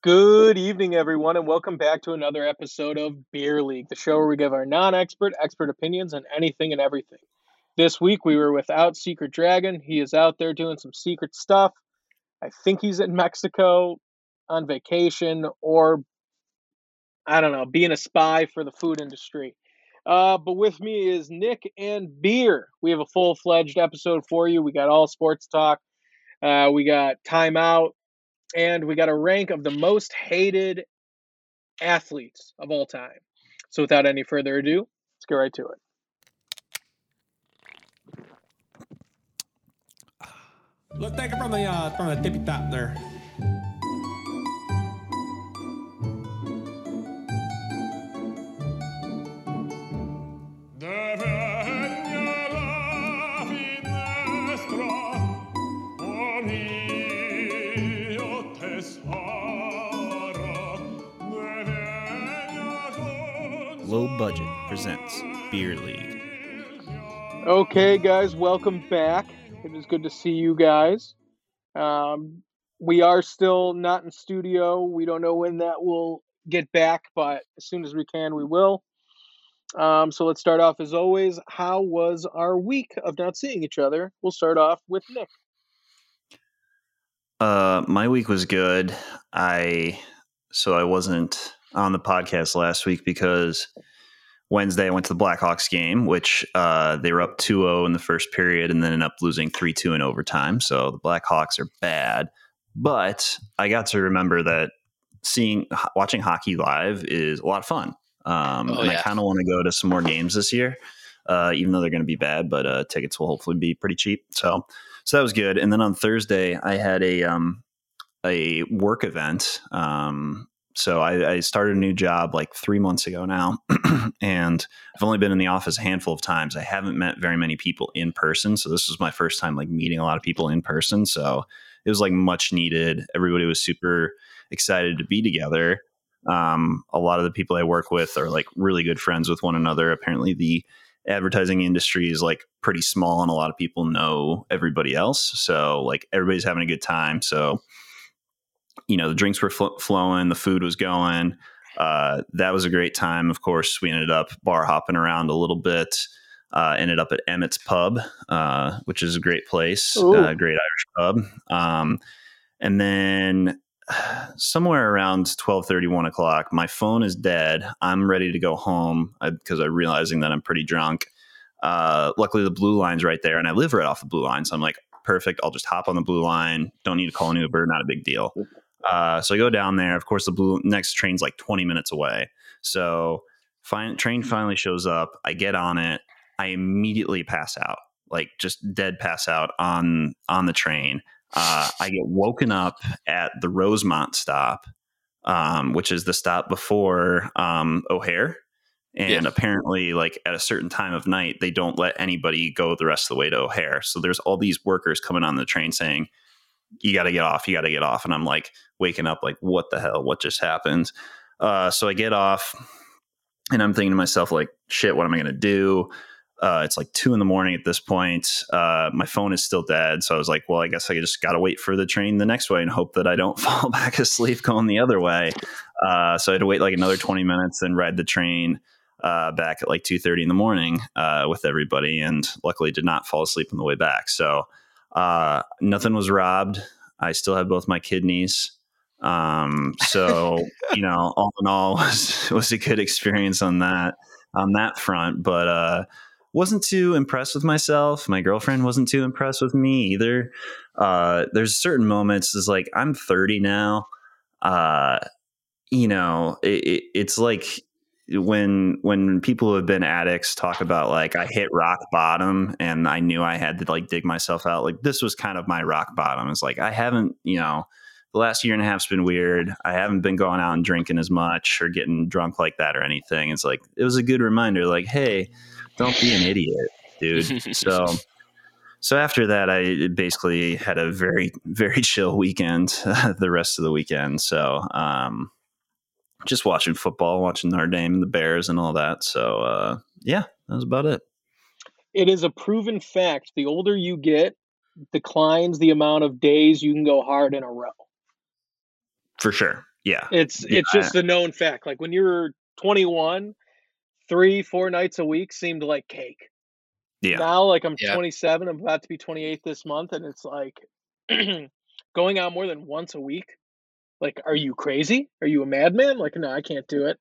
Good evening, everyone, and welcome back to another episode of Beer League, the show where we give our non expert, expert opinions on anything and everything. This week we were without Secret Dragon. He is out there doing some secret stuff. I think he's in Mexico on vacation or, I don't know, being a spy for the food industry. Uh, but with me is Nick and Beer. We have a full fledged episode for you. We got all sports talk, uh, we got timeout, and we got a rank of the most hated athletes of all time. So without any further ado, let's get right to it. Let's take it from the uh, from the tippy top there. Low Budget presents Beer League. Okay, guys, welcome back. It is good to see you guys. Um, we are still not in studio. We don't know when that will get back, but as soon as we can, we will. Um, so let's start off as always. How was our week of not seeing each other? We'll start off with Nick. Uh, my week was good. I so I wasn't on the podcast last week because Wednesday I went to the Blackhawks game, which uh, they were up 2-0 in the first period and then ended up losing 3-2 in overtime. So the Blackhawks are bad. But I got to remember that seeing watching hockey live is a lot of fun. Um, oh, and yeah. I kind of want to go to some more games this year, uh, even though they're going to be bad. But uh, tickets will hopefully be pretty cheap. So, so that was good. And then on Thursday, I had a um, a work event. Um, so I, I, started a new job like three months ago now, and I've only been in the office a handful of times. I haven't met very many people in person, so this was my first time like meeting a lot of people in person. So it was like much needed. Everybody was super excited to be together. Um, a lot of the people I work with are like really good friends with one another. Apparently, the advertising industry is like pretty small, and a lot of people know everybody else. So like everybody's having a good time. So you know the drinks were fl- flowing, the food was going. Uh, that was a great time. Of course, we ended up bar hopping around a little bit. Uh, ended up at Emmit's Pub, uh, which is a great place, uh, great Irish pub. Um, and then somewhere around 12 31 o'clock my phone is dead i'm ready to go home because i'm realizing that i'm pretty drunk uh, luckily the blue line's right there and i live right off the blue line so i'm like perfect i'll just hop on the blue line don't need to call an uber not a big deal uh, so i go down there of course the blue next train's like 20 minutes away so fine, train finally shows up i get on it i immediately pass out like just dead pass out on on the train uh, I get woken up at the Rosemont stop, um, which is the stop before um, O'Hare. And yeah. apparently, like at a certain time of night, they don't let anybody go the rest of the way to O'Hare. So there's all these workers coming on the train saying, "You got to get off. You got to get off." And I'm like waking up, like, "What the hell? What just happened?" Uh, so I get off, and I'm thinking to myself, like, "Shit, what am I going to do?" Uh, it's like two in the morning at this point. Uh, my phone is still dead. So I was like, well, I guess I just got to wait for the train the next way and hope that I don't fall back asleep going the other way. Uh, so I had to wait like another 20 minutes and ride the train uh, back at like 2.30 in the morning uh, with everybody. And luckily did not fall asleep on the way back. So uh, nothing was robbed. I still have both my kidneys. Um, so, you know, all in all was, was a good experience on that, on that front. But, uh, wasn't too impressed with myself. My girlfriend wasn't too impressed with me either. Uh, there's certain moments. It's like I'm 30 now. Uh, you know, it, it, it's like when when people who have been addicts talk about like I hit rock bottom and I knew I had to like dig myself out. Like this was kind of my rock bottom. It's like I haven't, you know, the last year and a half's been weird. I haven't been going out and drinking as much or getting drunk like that or anything. It's like it was a good reminder. Like, hey don't be an idiot, dude. so so after that, I basically had a very very chill weekend. the rest of the weekend, so um, just watching football, watching Notre Dame and the Bears and all that. So uh, yeah, that was about it. It is a proven fact. The older you get, declines the amount of days you can go hard in a row. For sure. Yeah. It's Yeah. it's just a known fact. Like when you were 21, three, four nights a week seemed like cake. Yeah. Now, like I'm Yeah. 27, I'm about to be 28 this month, and it's like going out more than once a week. Like, are you crazy? Are you a madman? Like, no, I can't do it.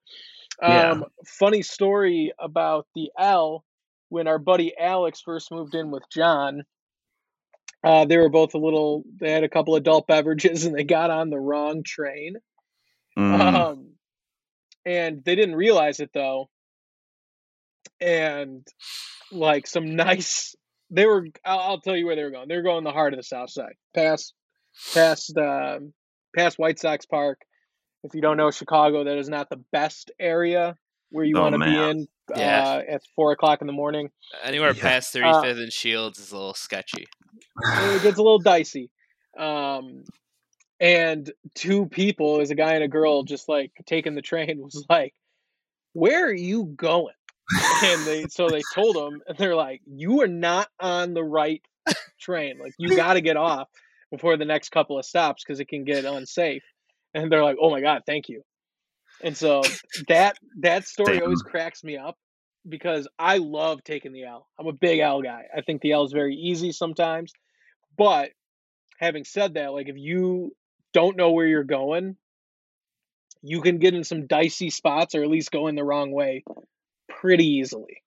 Yeah. Um, funny story about the L when our buddy Alex first moved in with John. Uh, they were both a little. They had a couple adult beverages, and they got on the wrong train. Mm, Um, and they didn't realize it though. And like some nice, they were. I'll, I'll tell you where they were going. They were going the heart of the South Side, past, past, um, past White Sox Park. If you don't know Chicago, that is not the best area where you Oh, want to be in Yeah. uh, at four o'clock in the morning. Anywhere Yeah. past 35th and Shields is a little sketchy. it gets a little dicey. Um, and two people, as a guy and a girl, just like taking the train, was like, "Where are you going?" And they so they told them, and they're like, "You are not on the right train. Like you got to get off before the next couple of stops because it can get unsafe." And they're like, "Oh my god, thank you." And so that that story always cracks me up because I love taking the L. I'm a big L guy. I think the L is very easy sometimes. But having said that, like if you don't know where you're going, you can get in some dicey spots or at least go in the wrong way pretty easily.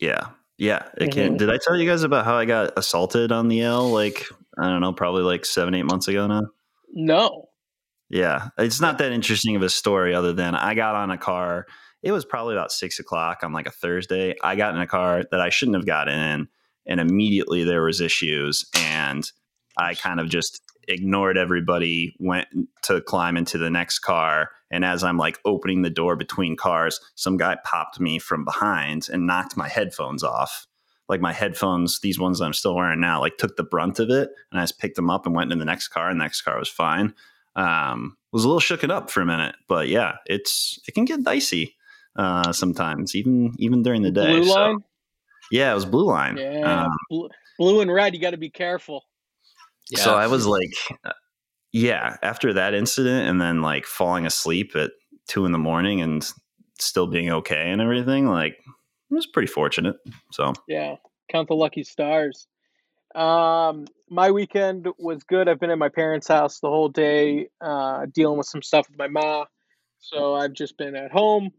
yeah. Yeah. It can. Mm-hmm. Did I tell you guys about how I got assaulted on the L? Like, I don't know, probably like seven, eight months ago now. No. Yeah, it's not that interesting of a story other than I got on a car. It was probably about six o'clock on like a Thursday. I got in a car that I shouldn't have gotten in, and immediately there was issues, and I kind of just ignored everybody, went to climb into the next car, and as I'm like opening the door between cars, some guy popped me from behind and knocked my headphones off. Like my headphones, these ones I'm still wearing now, like took the brunt of it, and I just picked them up and went into the next car, and the next car was fine um, was a little shooken up for a minute, but yeah, it's it can get dicey uh, sometimes, even even during the day. Blue So, yeah, it was blue line. Yeah. Um, blue, blue and red, you got to be careful. Yeah. So I was like, uh, yeah, after that incident, and then like falling asleep at two in the morning and still being okay and everything, like it was pretty fortunate. So Yeah, count the lucky stars. Um, my weekend was good. I've been at my parents' house the whole day, uh, dealing with some stuff with my ma. So I've just been at home,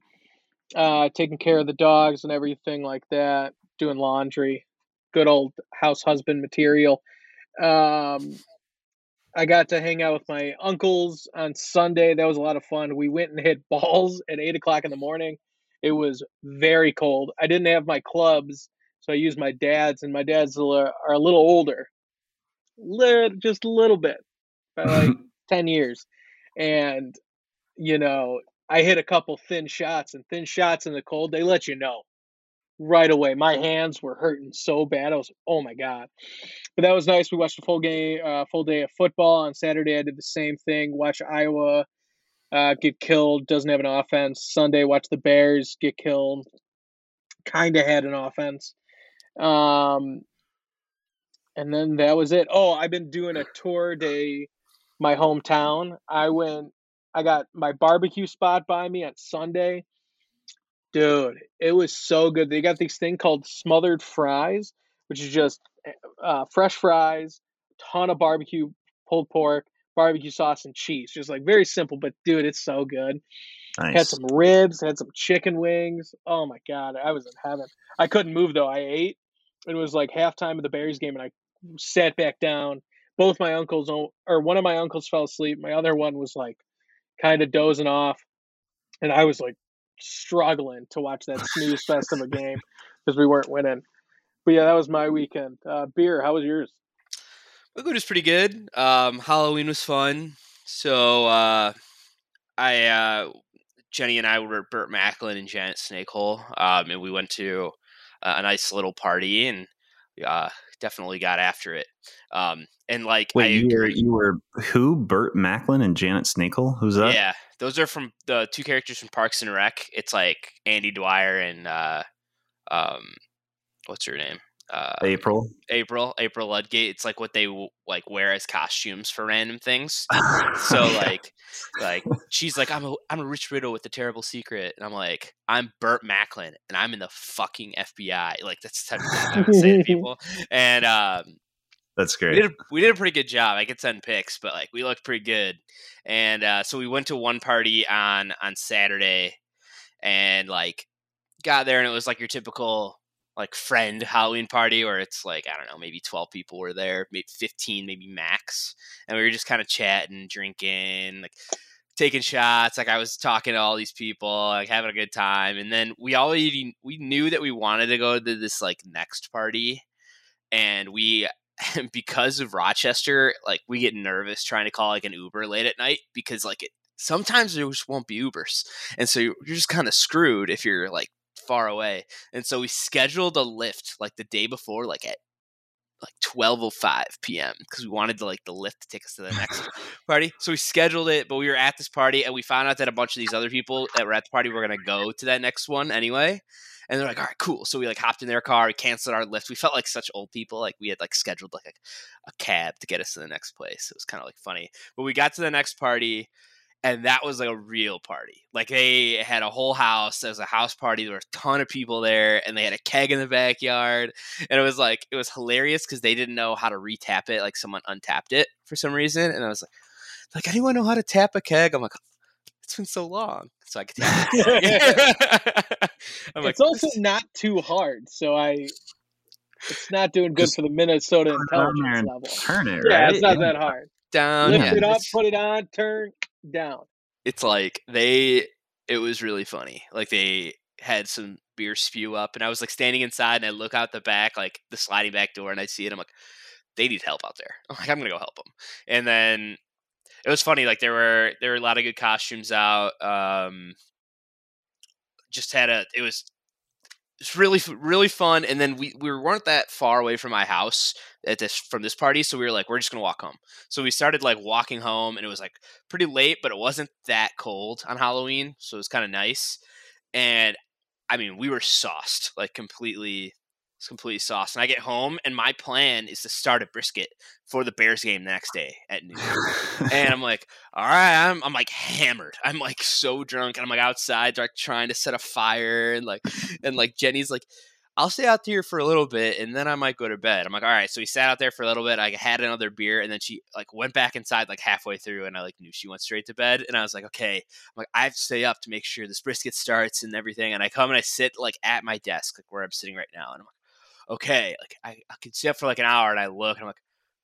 uh, taking care of the dogs and everything like that, doing laundry, good old house husband material. Um, I got to hang out with my uncles on Sunday. That was a lot of fun. We went and hit balls at eight o'clock in the morning. It was very cold. I didn't have my clubs, so I use my dad's, and my dad's are a little older, Lit just a little bit, by like ten years, and you know I hit a couple thin shots, and thin shots in the cold they let you know right away. My hands were hurting so bad. I was oh my god. But that was nice. We watched a full game, uh, full day of football on Saturday. I did the same thing. Watch Iowa uh, get killed. Doesn't have an offense. Sunday, watch the Bears get killed. Kind of had an offense. Um, and then that was it. Oh, I've been doing a tour day, my hometown. I went. I got my barbecue spot by me on Sunday. Dude, it was so good. They got this thing called smothered fries, which is just uh, fresh fries, ton of barbecue pulled pork, barbecue sauce, and cheese. Just like very simple, but dude, it's so good. Had some ribs, had some chicken wings. Oh my god, I was in heaven. I couldn't move though. I ate. It was like halftime of the Bears game, and I sat back down. Both my uncles, or one of my uncles fell asleep. My other one was like kind of dozing off, and I was like struggling to watch that snooze fest of a game because we weren't winning. But yeah, that was my weekend. Uh, beer, how was yours? My food was pretty good. Um, Halloween was fun. So uh, I uh, Jenny and I were at Burt Macklin and Janet Snakehole, um, and we went to a nice little party and uh, definitely got after it. Um, and like I Wait, you were, you were who? Burt Macklin and Janet Snakel? Who's that? Yeah, those are from the two characters from Parks and Rec. It's like Andy Dwyer and uh, um, what's her name? Uh, April. April, April Ludgate. It's like what they like wear as costumes for random things. So like, like she's like, I'm a I'm a rich riddle with a terrible secret, and I'm like, I'm Burt Macklin, and I'm in the fucking FBI. Like that's the type of thing I would say to people. And um, That's we great. did a, we did a pretty good job. I could send pics, but like we looked pretty good. And uh, so we went to one party on on Saturday, and like got there, and it was like your typical like friend Halloween party where it's like I don't know, maybe twelve people were there, maybe fifteen, maybe max, and we were just kind of chatting, drinking, like taking shots. Like I was talking to all these people, like having a good time, and then we already we knew that we wanted to go to this like next party, and we because of Rochester, like we get nervous trying to call like an Uber late at night because like it sometimes there just won't be Ubers, and so you're you're just kind of screwed if you're like far away. And so we scheduled a lift like the day before, like at like twelve oh five p.m. because we wanted to like the lift to take us to the next party. So we scheduled it, but we were at this party and we found out that a bunch of these other people that were at the party were gonna go to that next one anyway. And they're like, all right, cool. So we like hopped in their car, we canceled our lift. We felt like such old people. Like we had like scheduled like a, a cab to get us to the next place. It was kind of like funny. But we got to the next party and that was like a real party. Like they had a whole house. There was a house party. There were a ton of people there, and they had a keg in the backyard. And it was like it was hilarious because they didn't know how to retap it. Like someone untapped it for some reason, and I was like, like anyone know how to tap a keg? I'm like, it's been so long, so I could tap it. I'm like, it's also not too hard, so I. It's not doing good Just for the Minnesota intelligence level. Turn it, Yeah, it's not that hard. down. Lift yeah. it up, put it on, turn down. it's like they it was really funny like they had some beer spew up and i was like standing inside and i look out the back like the sliding back door and i see it i'm like they need help out there i'm like i'm gonna go help them and then it was funny like there were there were a lot of good costumes out um just had a it was it's really really fun and then we we weren't that far away from my house at this from this party so we were like we're just gonna walk home. So we started like walking home and it was like pretty late but it wasn't that cold on halloween so it was kind of nice and i mean we were sauced like completely it's completely sauced and i get home and my plan is to start a brisket for the bears game the next day at noon and I'm like, all right, I'm, I'm like hammered. I'm like so drunk, and I'm like outside, like trying to set a fire, and like, and like Jenny's like, I'll stay out here for a little bit, and then I might go to bed. I'm like, all right. So we sat out there for a little bit. I had another beer, and then she like went back inside like halfway through, and I like knew she went straight to bed, and I was like, okay, I'm like I have to stay up to make sure this brisket starts and everything. And I come and I sit like at my desk, like where I'm sitting right now, and I'm like, okay, like I, I could sit up for like an hour, and I look, and I'm like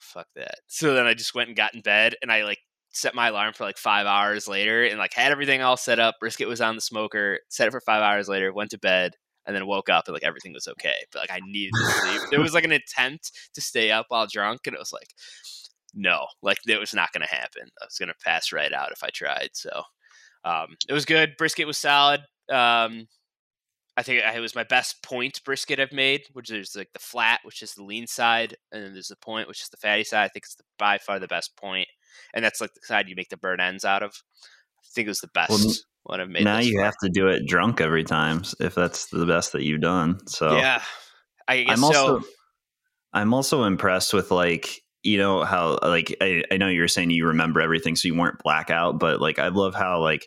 fuck that. So then I just went and got in bed and I like set my alarm for like five hours later and like had everything all set up. Brisket was on the smoker, set it for five hours later, went to bed, and then woke up and like everything was okay. But like I needed to sleep. there was like an attempt to stay up while drunk and it was like, no, like it was not going to happen. I was going to pass right out if I tried. So um, it was good. Brisket was solid. Um, I think it was my best point brisket I've made, which is like the flat, which is the lean side, and then there's the point, which is the fatty side. I think it's the, by far the best point, and that's like the side you make the burnt ends out of. I think it was the best Well, one I've made. now you far. have to do it drunk every time if that's the best that you've done. So yeah. I guess I'm also so. I'm also impressed with like you know how like I, I know you were saying you remember everything so you weren't blackout but like I love how like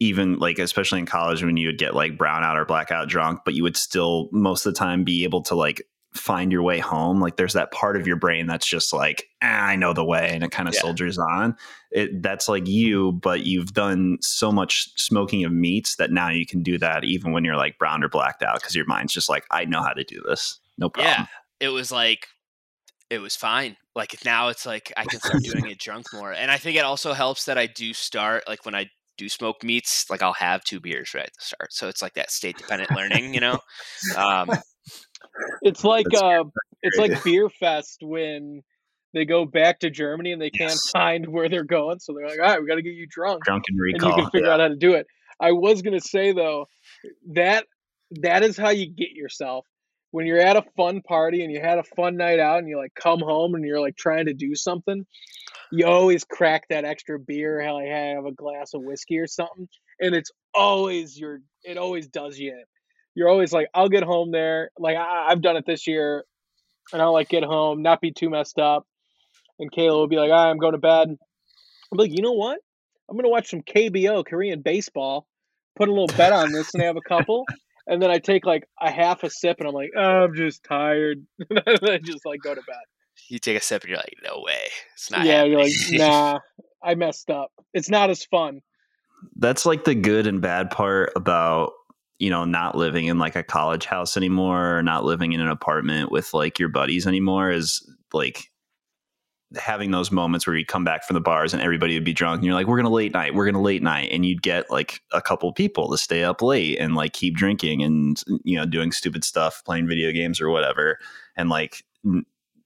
even like especially in college when you would get like brownout or blackout drunk but you would still most of the time be able to like find your way home like there's that part of your brain that's just like ah, I know the way and it kind of Yeah. soldiers on it that's like you but you've done so much smoking of meats that now you can do that even when you're like brown or blacked out because your mind's just like I know how to do this no problem Yeah, it was like it was fine. Like now it's like I can start doing it drunk more, and I think it also helps that I do start like when I do smoke meats, like I'll have two beers right at the start, so it's like that state dependent learning, you know. Um, It's like uh, it's like Beer Fest when they go back to Germany and they can't find where they're going, so they're like, "All right, we got to get you drunk." drunken and recall you can figure yeah. out how to do it. I was gonna say though, that that is how you get yourself when you're at a fun party and you had a fun night out and you like come home and you're like trying to do something. You always crack that extra beer, hell, I have a glass of whiskey or something, and it's always your. It always does you in. You're always like, I'll get home there. Like I, I've done it this year. and I'll like get home, not be too messed up, and Kayla will be like, "All right, I'm going to bed." I'm like, you know what? I'm gonna watch some KBO Korean baseball, put a little bet on this, and have a couple. And then I take like a half a sip, and I'm like, oh, I'm just tired. and I just like go to bed. You take a sip and you're like, no way, it's not. yeah, happening. you're like, nah, I messed up. It's not as fun. That's like the good and bad part about you know not living in like a college house anymore or not living in an apartment with like your buddies anymore is like having those moments where you come back from the bars and everybody would be drunk and you're like we're gonna late night we're gonna late night and you'd get like a couple people to stay up late and like keep drinking and you know doing stupid stuff playing video games or whatever. And like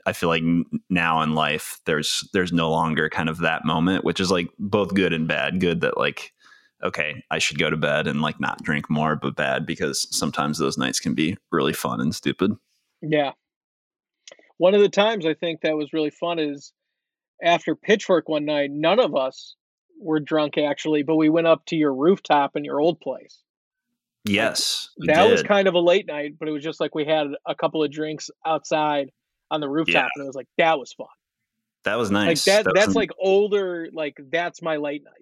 I feel like now in life there's there's no longer kind of that moment which is like both good and bad. Good that like okay i should go to bed and like not drink more but bad because sometimes those nights can be really fun and stupid. Yeah. One of the times I think that was really fun is after Pitchfork one night, none of us were drunk actually, but we went up to your rooftop in your old place. yes we that was kind of a late night, but it was just like we had a couple of drinks outside on the rooftop, Yeah. and it was like that was fun. that was nice Like that, That that's like older. Like that's my late night.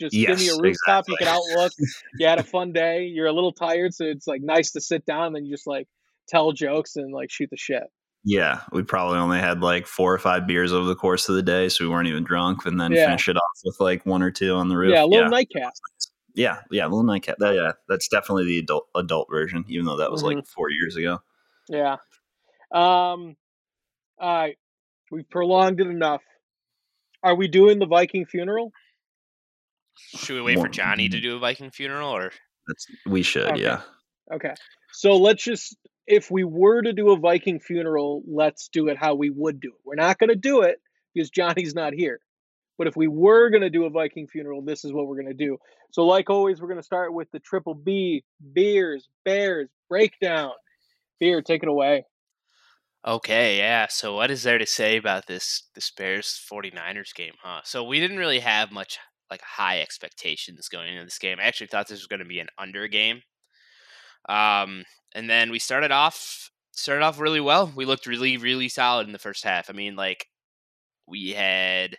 Just give me a Yes, rooftop. You can outlook. you had a fun day. You're a little tired, so it's like nice to sit down and then you just like tell jokes and like shoot the shit. Yeah, we probably only had like four or five beers over the course of the day, so we weren't even drunk. And then Yeah. finish it off with like one or two on the roof. Yeah, a little yeah. nightcap. yeah, yeah, a little nightcap. That, yeah, that's definitely the adult adult version, even though that was Mm-hmm. like four years ago. Yeah. Um. All right, we've prolonged it enough. Are we doing the Viking funeral? Should we wait for Johnny to do a Viking funeral, or That's we should, Okay. yeah. Okay. So let's just, if we were to do a Viking funeral, let's do it how we would do it. We're not going to do it because Johnny's not here. But if we were going to do a Viking funeral, this is what we're going to do. So, like always, we're going to start with the triple B beers, bears, breakdown. Beer, take it away. Okay, yeah. So what is there to say about this this Bears 49ers game, huh? So we didn't really have much like high expectations going into this game. I actually thought this was going to be an under game. Um and then we started off started off really well. We looked really really solid in the first half. I mean, like we had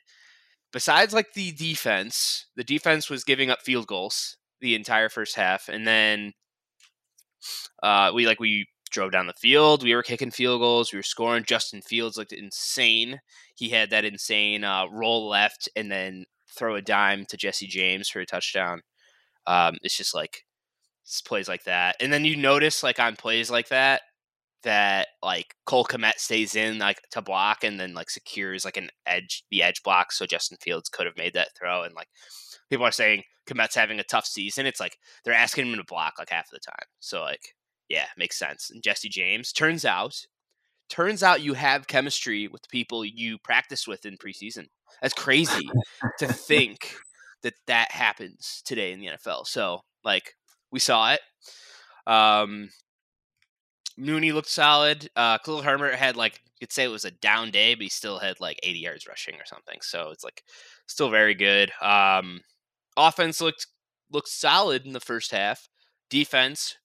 besides like the defense, the defense was giving up field goals the entire first half and then uh we like we drove down the field. We were kicking field goals. We were scoring. Justin Fields looked insane. He had that insane uh, roll left and then throw a dime to Jesse James for a touchdown. Um, it's just like plays like that. And then you notice like on plays like that that like Cole Kmet stays in like to block and then like secures like an edge the edge block so Justin Fields could have made that throw and like people are saying Kmet's having a tough season. It's like they're asking him to block like half of the time. So like yeah, makes sense. And Jesse James turns out, turns out you have chemistry with the people you practice with in preseason. That's crazy to think that that happens today in the NFL. So like we saw it. Um, Mooney looked solid. Uh, Khalil Herbert had like you could say it was a down day, but he still had like 80 yards rushing or something. So it's like still very good. Um, offense looked looked solid in the first half. Defense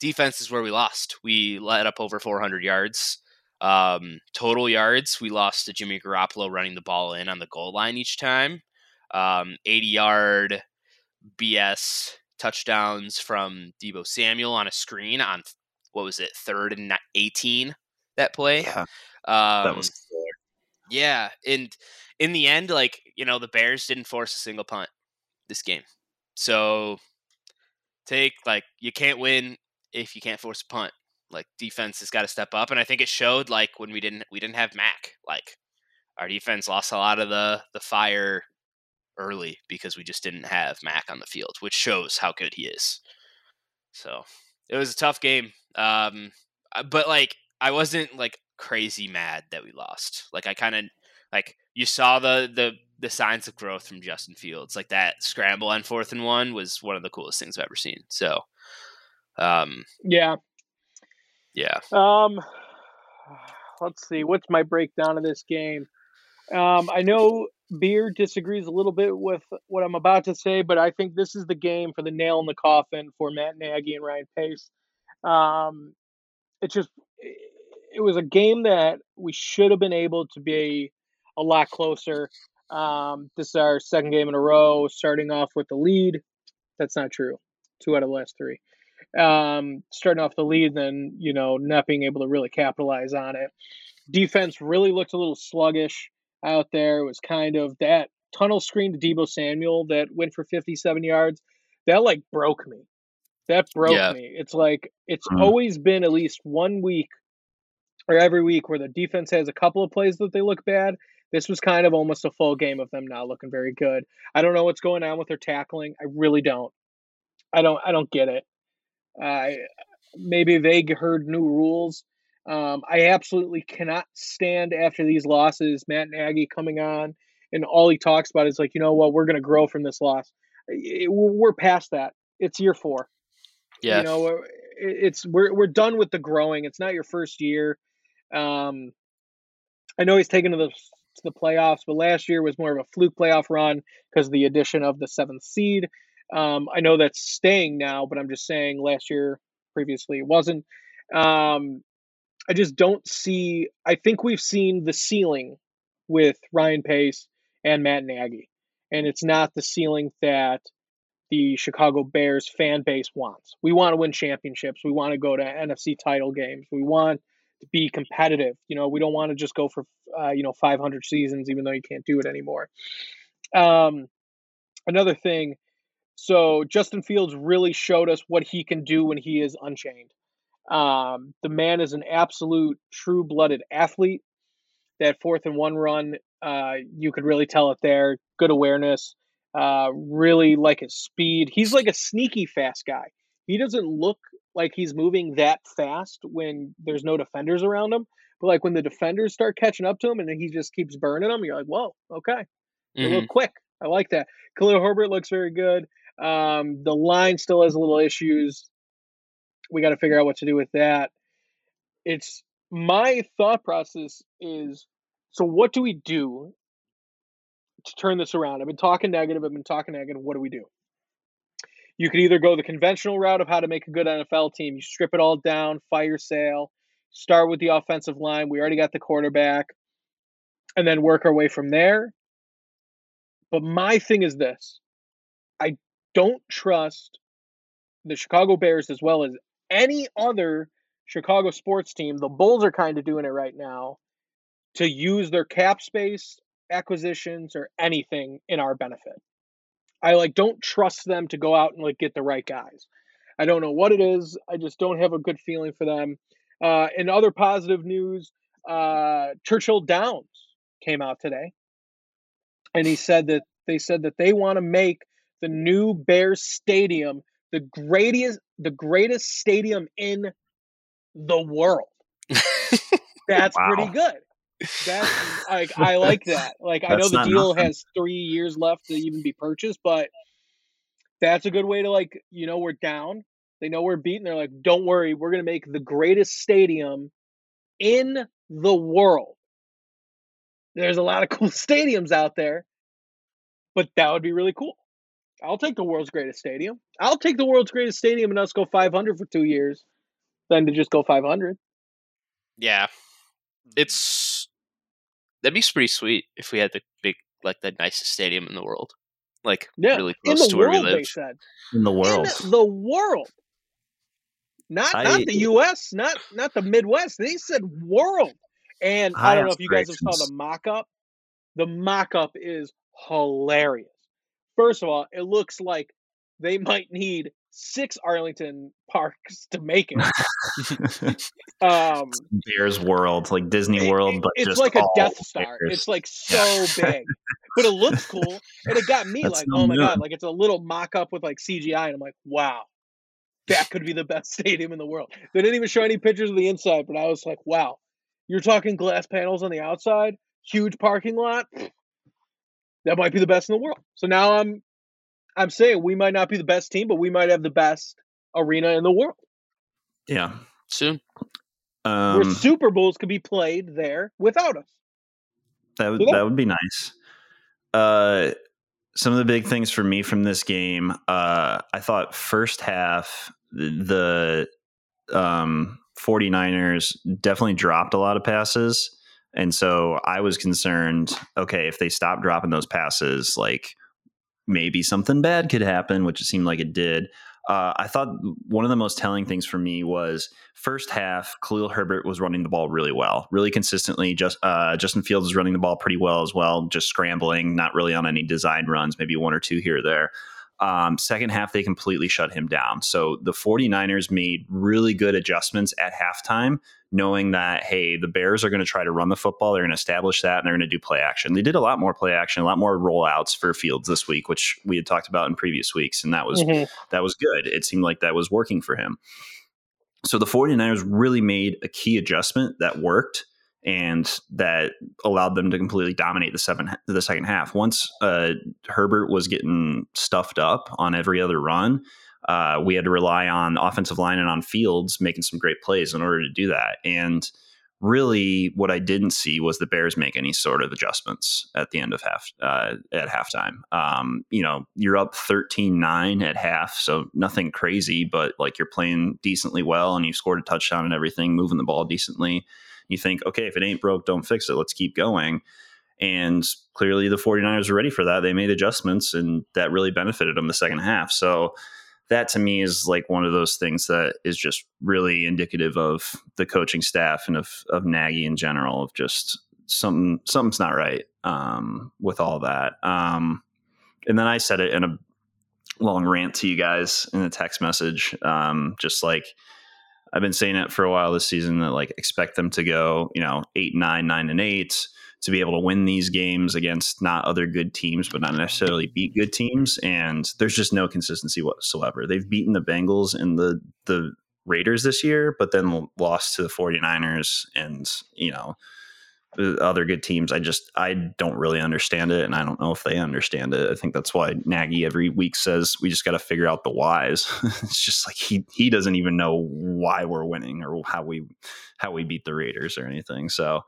defense is where we lost. We let up over 400 yards. Um, total yards, we lost to Jimmy Garoppolo running the ball in on the goal line each time. Um, 80 yard BS touchdowns from Deebo Samuel on a screen on what was it, third and 18 that play. Yeah, Um, that was yeah, and in the end, like you know, the Bears didn't force a single punt this game, so take like you can't win if you can't force a punt. Like defense has got to step up, and I think it showed. Like when we didn't we didn't have Mack. Like our defense lost a lot of the the fire early because we just didn't have Mack on the field, which shows how good he is. So it was a tough game, um, uh, but like I wasn't like crazy mad that we lost. Like I kind of like you saw the the the signs of growth from Justin Fields. Like that scramble on fourth and one was one of the coolest things I've ever seen. So, um, Yeah. yeah, Um, let's see. What's my breakdown of this game? Um, I know Beer disagrees a little bit with what I'm about to say, but I think this is the game for the nail in the coffin for Matt Nagy and Ryan Pace. Um, it just it was a game that we should have been able to be a lot closer. Um, this is our second game in a row, starting off with the lead. That's not true. Two out of the last three. Um, starting off the lead, then you know not being able to really capitalize on it. Defense really looked a little sluggish out there. It was kind of that tunnel screen to Deebo Samuel that went for 57 yards. That like broke me. That broke Yeah. me. It's like it's Mm. always been at least one week or every week where the defense has a couple of plays that they look bad. This was kind of almost a full game of them not looking very good. I don't know what's going on with their tackling. I really don't. I don't. I don't get it. I maybe they heard new rules. Um, I absolutely cannot stand after these losses. Matt Nagy coming on and all he talks about is like, you know what, we're going to grow from this loss. It- we're past that. It's year four. Yeah. You know, it- it's we're we're done with the growing. It's not your first year. Um, I know he's taken to the to the playoffs, but last year was more of a fluke playoff run because of the addition of the seventh seed. Um, I know that's staying now, but I'm just saying last year, previously, it wasn't. Um, I just don't see. I think we've seen the ceiling with Ryan Pace and Matt Nagy, and it's not the ceiling that the Chicago Bears fan base wants. We want to win championships. We want to go to NFC title games. We want to be competitive. You know, we don't want to just go for uh, you know 500 seasons, even though you can't do it anymore. Um, another thing. So Justin Fields really showed us what he can do when he is unchained. Um, the man is an absolute true-blooded athlete. That fourth and one run, uh, you could really tell it there. Good awareness. Uh, really like his speed. He's like a sneaky fast guy. He doesn't look like he's moving that fast when there's no defenders around him. But like when the defenders start catching up to him and then he just keeps burning them, you're like, whoa, okay. They Mhm. look quick. I like that. Khalil Herbert looks very good. Um, the line still has a little issues. We got to figure out what to do with that. It's my thought process is so what do we do to turn this around? I've been talking negative. I've been talking negative. What do we do? You could either go the conventional route of how to make a good NFL team. You strip it all down, fire sale, start with the offensive line. We already got the quarterback, and then work our way from there. But my thing is this I don't trust the Chicago Bears as well as any other Chicago sports team. The Bulls are kind of doing it right now to use their cap space, acquisitions, or anything in our benefit. I like don't trust them to go out and like get the right guys. I don't know what it is. I just don't have a good feeling for them. Uh, in other positive news, uh, Churchill Downs came out today, and he said that they said that they want to make the new Bears Stadium the greatest the greatest stadium in the world. That's Wow. pretty good. That's like I like that. Like I know the deal nothing. has three years left to even be purchased, but that's a good way to like you know we're down. They know we're beaten. They're like, don't worry, we're gonna make the greatest stadium in the world. There's a lot of cool stadiums out there, but that would be really cool. I'll take the world's greatest stadium. I'll take the world's greatest stadium and us go 500 for two years, than to just go 500. Yeah. Mm-hmm. It's that'd be pretty sweet if we had the big like the nicest stadium in the world. Like Yeah, really close the to where we world, they live. said. in the world. In the world. Not I- not the U.S., not not the Midwest. They said world. And I High don't know if you guys have saw the mock-up. The mock-up is hilarious. First of all, it looks like they might need six Arlington parks to make it. Um, Bears World, like Disney World, but it's just like a Death Star. Bears. It's like so big, but it looks cool, and it got me That's like, oh my god, like it's a little mock-up with like CGI, and I'm like, wow, that could be the best stadium in the world. They didn't even show any pictures of the inside, but I was like, wow, you're talking glass panels on the outside, huge parking lot. That might be the best in the world. So now I'm, I'm saying we might not be the best team, but we might have the best arena in the world. yeah. Soon. where Um, Super Bowls could be played there without us. that would Yeah. that would be nice. Uh, some of the big things for me from this game, uh, I thought first half the um 49ers definitely dropped a lot of passes. And so I was concerned, okay, if they stop dropping those passes, like maybe something bad could happen, which it seemed like it did. Uh, I thought one of the most telling things for me was first half. Khalil Herbert was running the ball really well, really consistently. Just uh, Justin Fields was running the ball pretty well as well, just scrambling, not really on any design runs, maybe one or two here or there. Um, second half, they completely shut him down. So the 49ers made really good adjustments at halftime, knowing that, hey, the Bears are going to try to run the football. They're going to establish that and they're going to do play action. They did a lot more play action, a lot more rollouts for Fields this week, which we had talked about in previous weeks. And that was, mm-hmm. that was good. It seemed like that was working for him. So the 49ers really made a key adjustment that worked and that allowed them to completely dominate the seven the second half. Once uh, Herbert was getting stuffed up on every other run, uh, we had to rely on offensive line and on Fields making some great plays in order to do that. And really, what I didn't see was the Bears make any sort of adjustments at the end of half uh, at halftime. Um, you know, you're up 13-9 at half, so nothing crazy, but like you're playing decently well, and you've scored a touchdown and everything, moving the ball decently you think, okay, if it ain't broke, don't fix it. Let's keep going. And clearly the 49ers were ready for that. They made adjustments and that really benefited them the second half. So that to me is like one of those things that is just really indicative of the coaching staff and of, of Nagy in general of just something something's not right um, with all that. Um, and then I said it in a long rant to you guys in a text message, um, just like I've been saying it for a while this season that like expect them to go, you know, eight, nine, nine, and eight to be able to win these games against not other good teams, but not necessarily beat good teams. And there's just no consistency whatsoever. They've beaten the Bengals and the the Raiders this year, but then lost to the 49ers and, you know, other good teams. I just I don't really understand it, and I don't know if they understand it. I think that's why Nagy every week says we just got to figure out the whys. it's just like he he doesn't even know why we're winning or how we how we beat the Raiders or anything. So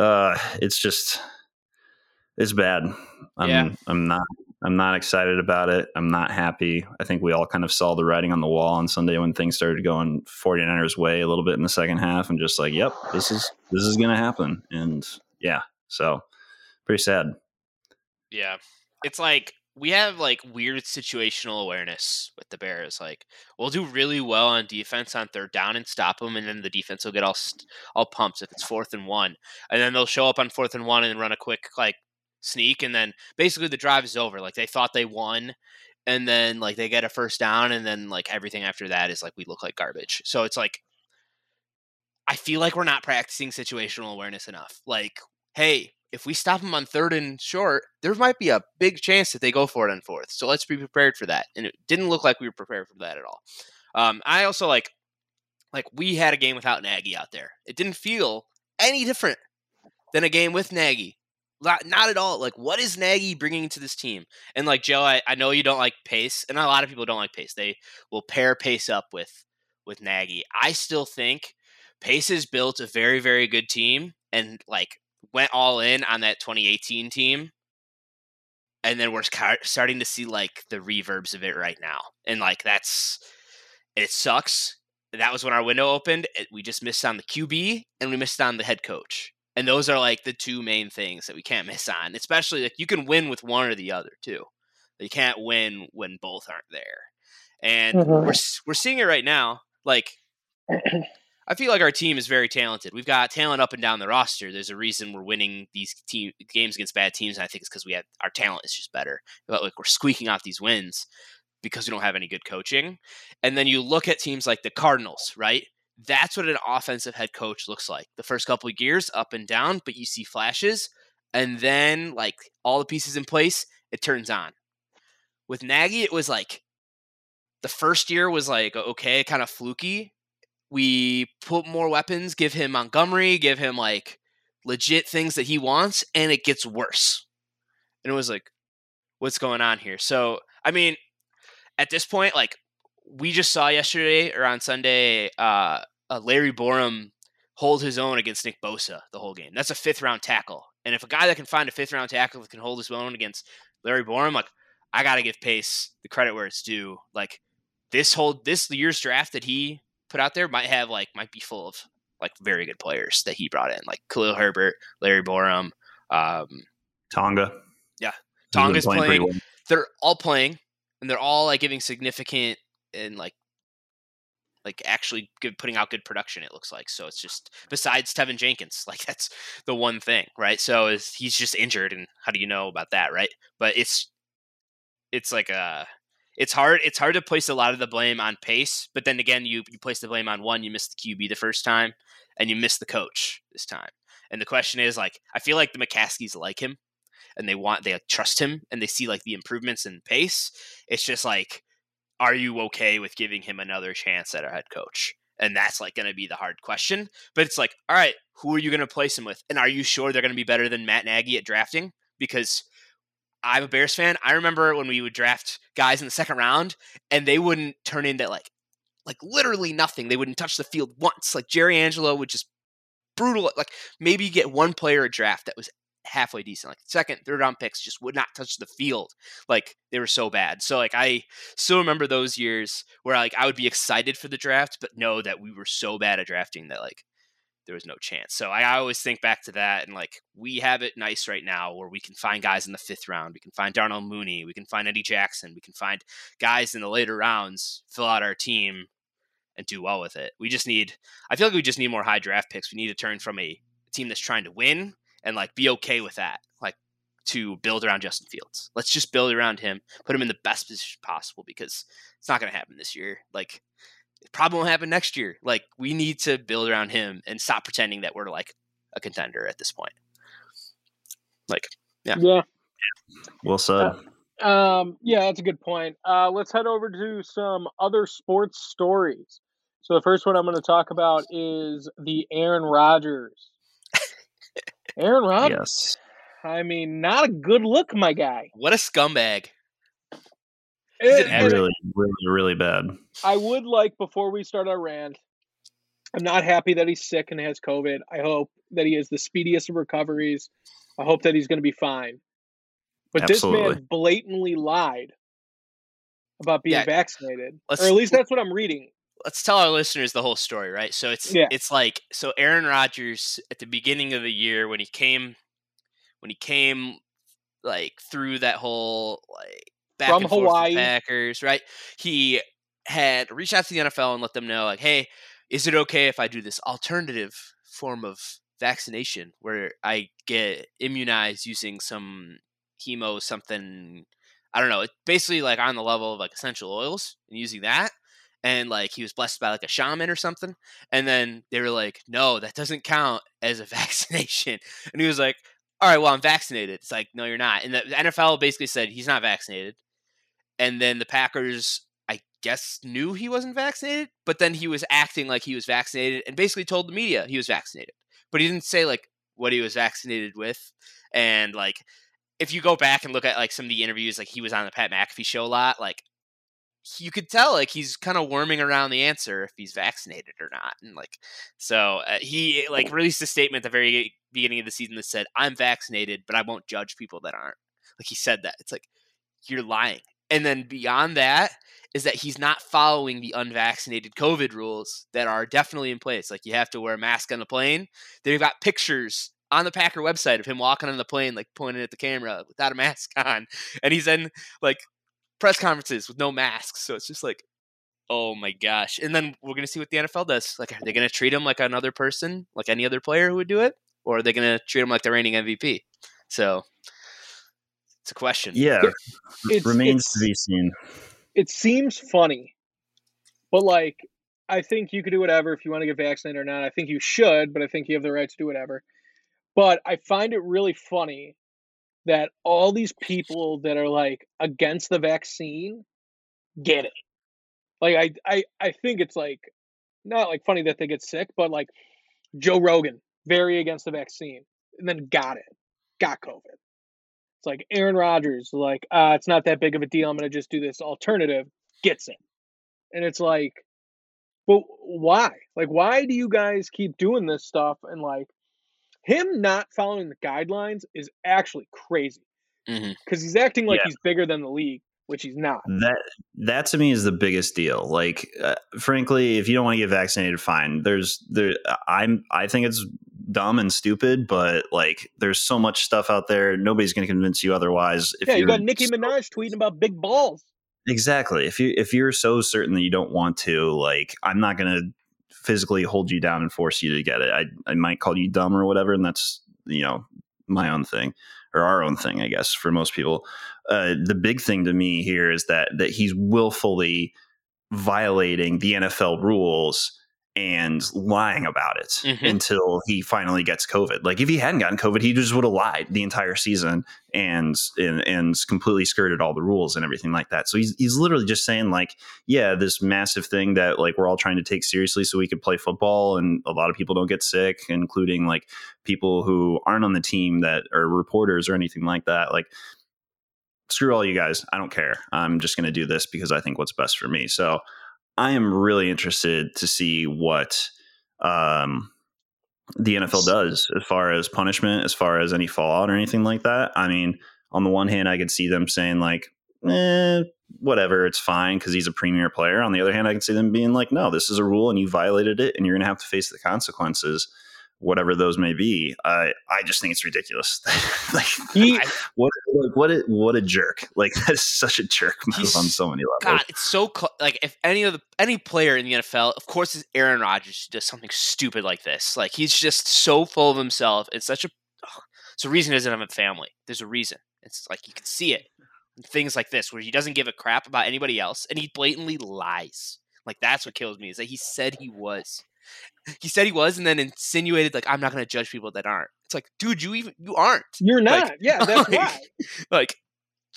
uh, it's just it's bad. I'm yeah. I'm not I'm not excited about it. I'm not happy. I think we all kind of saw the writing on the wall on Sunday when things started going 49ers way a little bit in the second half and just like, yep, this is this is going to happen. And yeah, so pretty sad. Yeah. It's like we have like weird situational awareness with the Bears. Like we'll do really well on defense on third down and stop them, and then the defense will get all all pumped if it's fourth and one, and then they'll show up on fourth and one and run a quick like sneak and then basically the drive is over like they thought they won and then like they get a first down and then like everything after that is like we look like garbage so it's like i feel like we're not practicing situational awareness enough like hey if we stop them on third and short there might be a big chance that they go for it on fourth so let's be prepared for that and it didn't look like we were prepared for that at all um, i also like like we had a game without nagy out there it didn't feel any different than a game with nagy not, not at all. Like, what is Nagy bringing to this team? And like Joe, I, I know you don't like Pace, and a lot of people don't like Pace. They will pair Pace up with with Nagy. I still think Pace has built a very very good team, and like went all in on that 2018 team. And then we're starting to see like the reverbs of it right now, and like that's it sucks. That was when our window opened. We just missed on the QB and we missed on the head coach and those are like the two main things that we can't miss on. Especially like you can win with one or the other too. You can't win when both aren't there. And mm-hmm. we're we're seeing it right now. Like I feel like our team is very talented. We've got talent up and down the roster. There's a reason we're winning these team games against bad teams, and I think it's because we have our talent is just better. But like we're squeaking off these wins because we don't have any good coaching. And then you look at teams like the Cardinals, right? That's what an offensive head coach looks like. The first couple of years, up and down, but you see flashes, and then like all the pieces in place, it turns on. With Nagy, it was like the first year was like okay, kind of fluky. We put more weapons, give him Montgomery, give him like legit things that he wants, and it gets worse. And it was like, what's going on here? So, I mean, at this point, like we just saw yesterday or on Sunday, uh, uh, Larry Borom hold his own against Nick Bosa the whole game. That's a fifth round tackle. And if a guy that can find a fifth round tackle that can hold his own against Larry Borom, like I got to give Pace the credit where it's due. Like this whole this year's draft that he put out there might have like might be full of like very good players that he brought in, like Khalil Herbert, Larry Borom, um, Tonga. Yeah. Tonga's pretty playing. well. they're all playing and they're all like giving significant and like like actually good, putting out good production it looks like so it's just besides Teven Jenkins like that's the one thing right so is he's just injured and how do you know about that right but it's it's like a it's hard it's hard to place a lot of the blame on pace but then again you you place the blame on one you missed the QB the first time and you missed the coach this time and the question is like I feel like the McCaskies like him and they want they like, trust him and they see like the improvements in pace. It's just like, are you okay with giving him another chance at a head coach? And that's like going to be the hard question. But it's like, all right, who are you going to place him with? And are you sure they're going to be better than Matt Nagy at drafting? Because I'm a Bears fan. I remember when we would draft guys in the second round and they wouldn't turn into like like literally nothing. They wouldn't touch the field once. Like Jerry Angelo would just brutal like maybe you get one player a draft that was halfway decent. Like second, third round picks just would not touch the field. Like they were so bad. So like I still remember those years where like I would be excited for the draft, but know that we were so bad at drafting that like there was no chance. So I always think back to that and like we have it nice right now where we can find guys in the fifth round. We can find Darnell Mooney. We can find Eddie Jackson. We can find guys in the later rounds, fill out our team and do well with it. We just need I feel like we just need more high draft picks. We need to turn from a team that's trying to win and like be okay with that. Like to build around Justin Fields. Let's just build around him, put him in the best position possible because it's not going to happen this year. Like probably won't happen next year. Like we need to build around him and stop pretending that we're like a contender at this point. Like Yeah. Yeah. Well said. Um, yeah, that's a good point. Uh, let's head over to some other sports stories. So the first one I'm going to talk about is the Aaron Rodgers. Aaron Rodgers. yes. I mean, not a good look, my guy. what a scumbag. And- an Really, really, really bad. I would like before we start our rant. I'm not happy that he's sick and has COVID. I hope that he has the speediest of recoveries. I hope that he's going to be fine. But this man blatantly lied about being Yeah. vaccinated, Let's- or at least that's what I'm reading. let's tell our listeners the whole story, right? So it's Yeah. it's like so Aaron Rodgers at the beginning of the year when he came when he came like through that whole like back From and forth with Hawaii. Packers, right? He had reached out to the NFL and let them know like, hey, is it okay if I do this alternative form of vaccination where I get immunized using some hemo something I don't know, it's basically like on the level of like essential oils and using that and like he was blessed by like a shaman or something and then they were like no that doesn't count as a vaccination and he was like all right well i'm vaccinated it's like no you're not and the nfl basically said he's not vaccinated and then the packers i guess knew he wasn't vaccinated but then he was acting like he was vaccinated and basically told the media he was vaccinated but he didn't say like what he was vaccinated with and like if you go back and look at like some of the interviews like he was on the pat mcafee show a lot like you could tell like he's kind of worming around the answer if he's vaccinated or not and like so uh, he like released a statement at the very beginning of the season that said i'm vaccinated but i won't judge people that aren't like he said that it's like you're lying and then beyond that is that he's not following the unvaccinated covid rules that are definitely in place like you have to wear a mask on the plane they've got pictures on the packer website of him walking on the plane like pointing at the camera without a mask on and he's in like press conferences with no masks. So it's just like, oh my gosh. And then we're gonna see what the NFL does. Like, are they gonna treat him like another person, like any other player who would do it, or are they gonna treat him like the reigning MVP? So it's a question. Yeah, It's- remains it's- to be seen. It seems funny, but like, I think you could do whatever if you want to get vaccinated or not. I think you should, but I think you have the right to do whatever. But I find it really funny that all these people that are like against the vaccine get it. Like I I I think it's like not like funny that they get sick, but like Joe Rogan, very against the vaccine, and then got it, got COVID. It's like Aaron Rodgers, like uh, it's not that big of a deal. I'm gonna just do this alternative, gets it, and it's like, but why? Like, why do you guys keep doing this stuff? And like, him not following the guidelines is actually crazy because he's acting like Yeah. he's bigger than the league. which he's not. That that to me is the biggest deal. Like, uh, frankly, if you don't want to get vaccinated, fine. There's there. I'm. I think it's dumb and stupid, but like, there's so much stuff out there. Nobody's going to convince you otherwise. If yeah, you got Nicki so- Minaj tweeting about big balls. Exactly. If you if you're so certain that you don't want to, like, I'm not going to physically hold you down and force you to get it. I I might call you dumb or whatever, and that's you know my own thing or our own thing, I guess, for most people. Uh, the big thing to me here is that that he's willfully violating the NFL rules and lying about it Mhm. until he finally gets COVID. Like if he hadn't gotten COVID, he just would have lied the entire season and, and and completely skirted all the rules and everything like that. So he's he's literally just saying like, yeah, this massive thing that like we're all trying to take seriously so we could play football and a lot of people don't get sick, including like people who aren't on the team that are reporters or anything like that. Like screw all you guys. I don't care. I'm just going to do this because I think what's best for me. So I am really interested to see what um, the NFL does as far as punishment, as far as any fallout or anything like that. I mean, on the one hand, I could see them saying like, eh, whatever, it's fine because he's a premier player. On the other hand, I can see them being like, no, this is a rule and you violated it and you're going to have to face the consequences, whatever those may be. I I just think it's ridiculous. like, He I- what like, what a, what a jerk! Like that's such a jerk move on so many levels. God, it's so cl- like if any of the any player in the NFL, of course, is Aaron Rodgers who does something stupid like this. Like he's just so full of himself. It's such a. It's a reason he doesn't have a family. There's a reason. It's like you can see it. Things like this where he doesn't give a crap about anybody else and he blatantly lies. Like that's what kills me is that he said he was. He said he was and then insinuated like I'm not going to judge people that aren't. It's like, dude, you even you aren't. you're not. Like- yeah, that's like- why. Like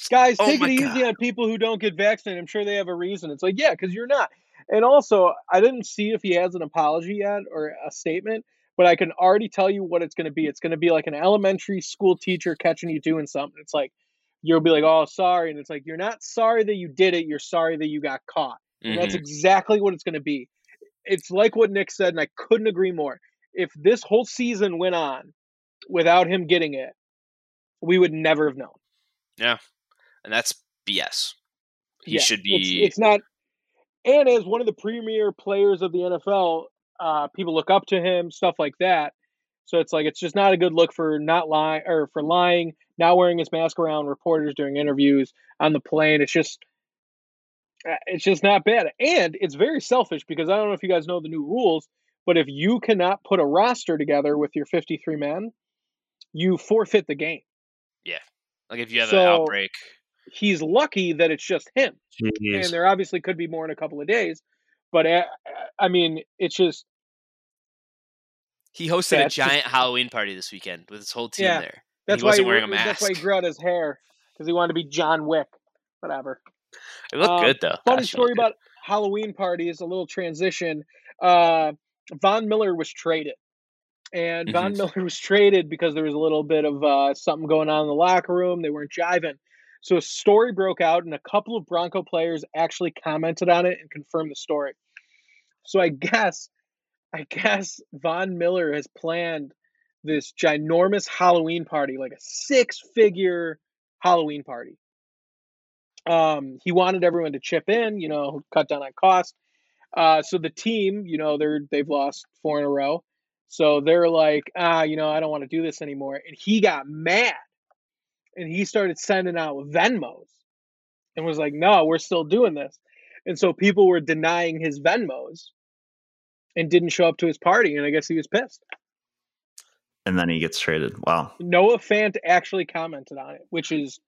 Guys, Oh take it easy God. on people who don't get vaccinated. I'm sure they have a reason. It's like, yeah, because you're not. And also, I didn't see if he has an apology yet or a statement, but I can already tell you what it's going to be. It's going to be like an elementary school teacher catching you doing something. It's like, you'll be like, oh, sorry. And it's like, you're not sorry that you did it. You're sorry that you got caught. And that's mm-hmm. exactly what it's going to be. It's like what Nick said, and I couldn't agree more. If this whole season went on without him getting it, we would never have known. Yeah, and that's BS. He Yeah, should be It's, not. And as one of the premier players of the NFL, uh, people look up to him, stuff like that. So it's like it's just not a good look for not lying or for lying, not wearing his mask around reporters during interviews on the plane. It's just, it's just not bad. And it's very selfish because I don't know if you guys know the new rules, but if you cannot put a roster together with your 53 men, you forfeit the game. Yeah. Like if you have So- an outbreak. He's lucky that it's just him. Jeez. and there obviously could be more in a couple of days. But uh, I mean, it's just He hosted Yeah, a it's just- giant Halloween party this weekend with his whole team Yeah. there. that's he why wasn't he, wearing a mask. That's why he mask. grew out his hair because he wanted to be John Wick. Whatever. It looked Um, good though. Funny Gosh, story about Halloween parties. A little transition. Uh, Von Miller was traded, and Von Mhm. Miller was traded because there was a little bit of uh, something going on in the locker room. They weren't jiving. So a story broke out, and a couple of Bronco players actually commented on it and confirmed the story. So I guess, I guess Von Miller has planned this ginormous Halloween party, like a six-figure Halloween party. Um, he wanted everyone to chip in, you know, cut down on cost. Uh, so the team, you know, they're they've lost four in a row, so they're like, ah, you know, I don't want to do this anymore. And he got mad, and he started sending out Venmos, and was like, no, we're still doing this. And so people were denying his Venmos, and didn't show up to his party, and I guess he was pissed. and then he gets traded. Wow. Noah Fant actually commented on it, which is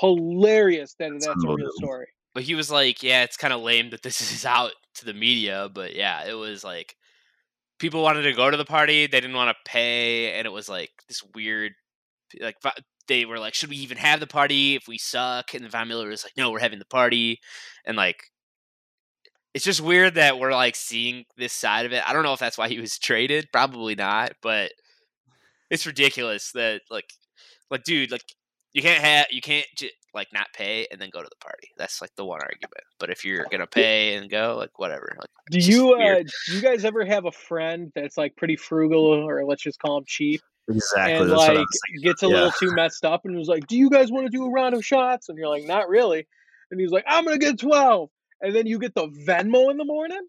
hilarious that that's a real story. But he was like, "Yeah, it's kind of lame that this is out to the media." But yeah, it was like people wanted to go to the party, they didn't want to pay, and it was like this weird. Like they were like, "Should we even have the party if we suck?" And Von Miller was like, "No, we're having the party," and like. It's just weird that we're like seeing this side of it. I don't know if that's why he was traded. Probably not, but it's ridiculous that like, like, dude, like you can't have you can't j- like not pay and then go to the party. That's like the one argument. But if you're gonna pay and go, like whatever. Like Do you uh, do you guys ever have a friend that's like pretty frugal or let's just call him cheap Exactly. and That's what I like was gets a Yeah. little too messed up and was like, "Do you guys want to do a round of shots?" And you're like, "Not really." and he's like, I'm gonna get twelve, and then you get the Venmo in the morning.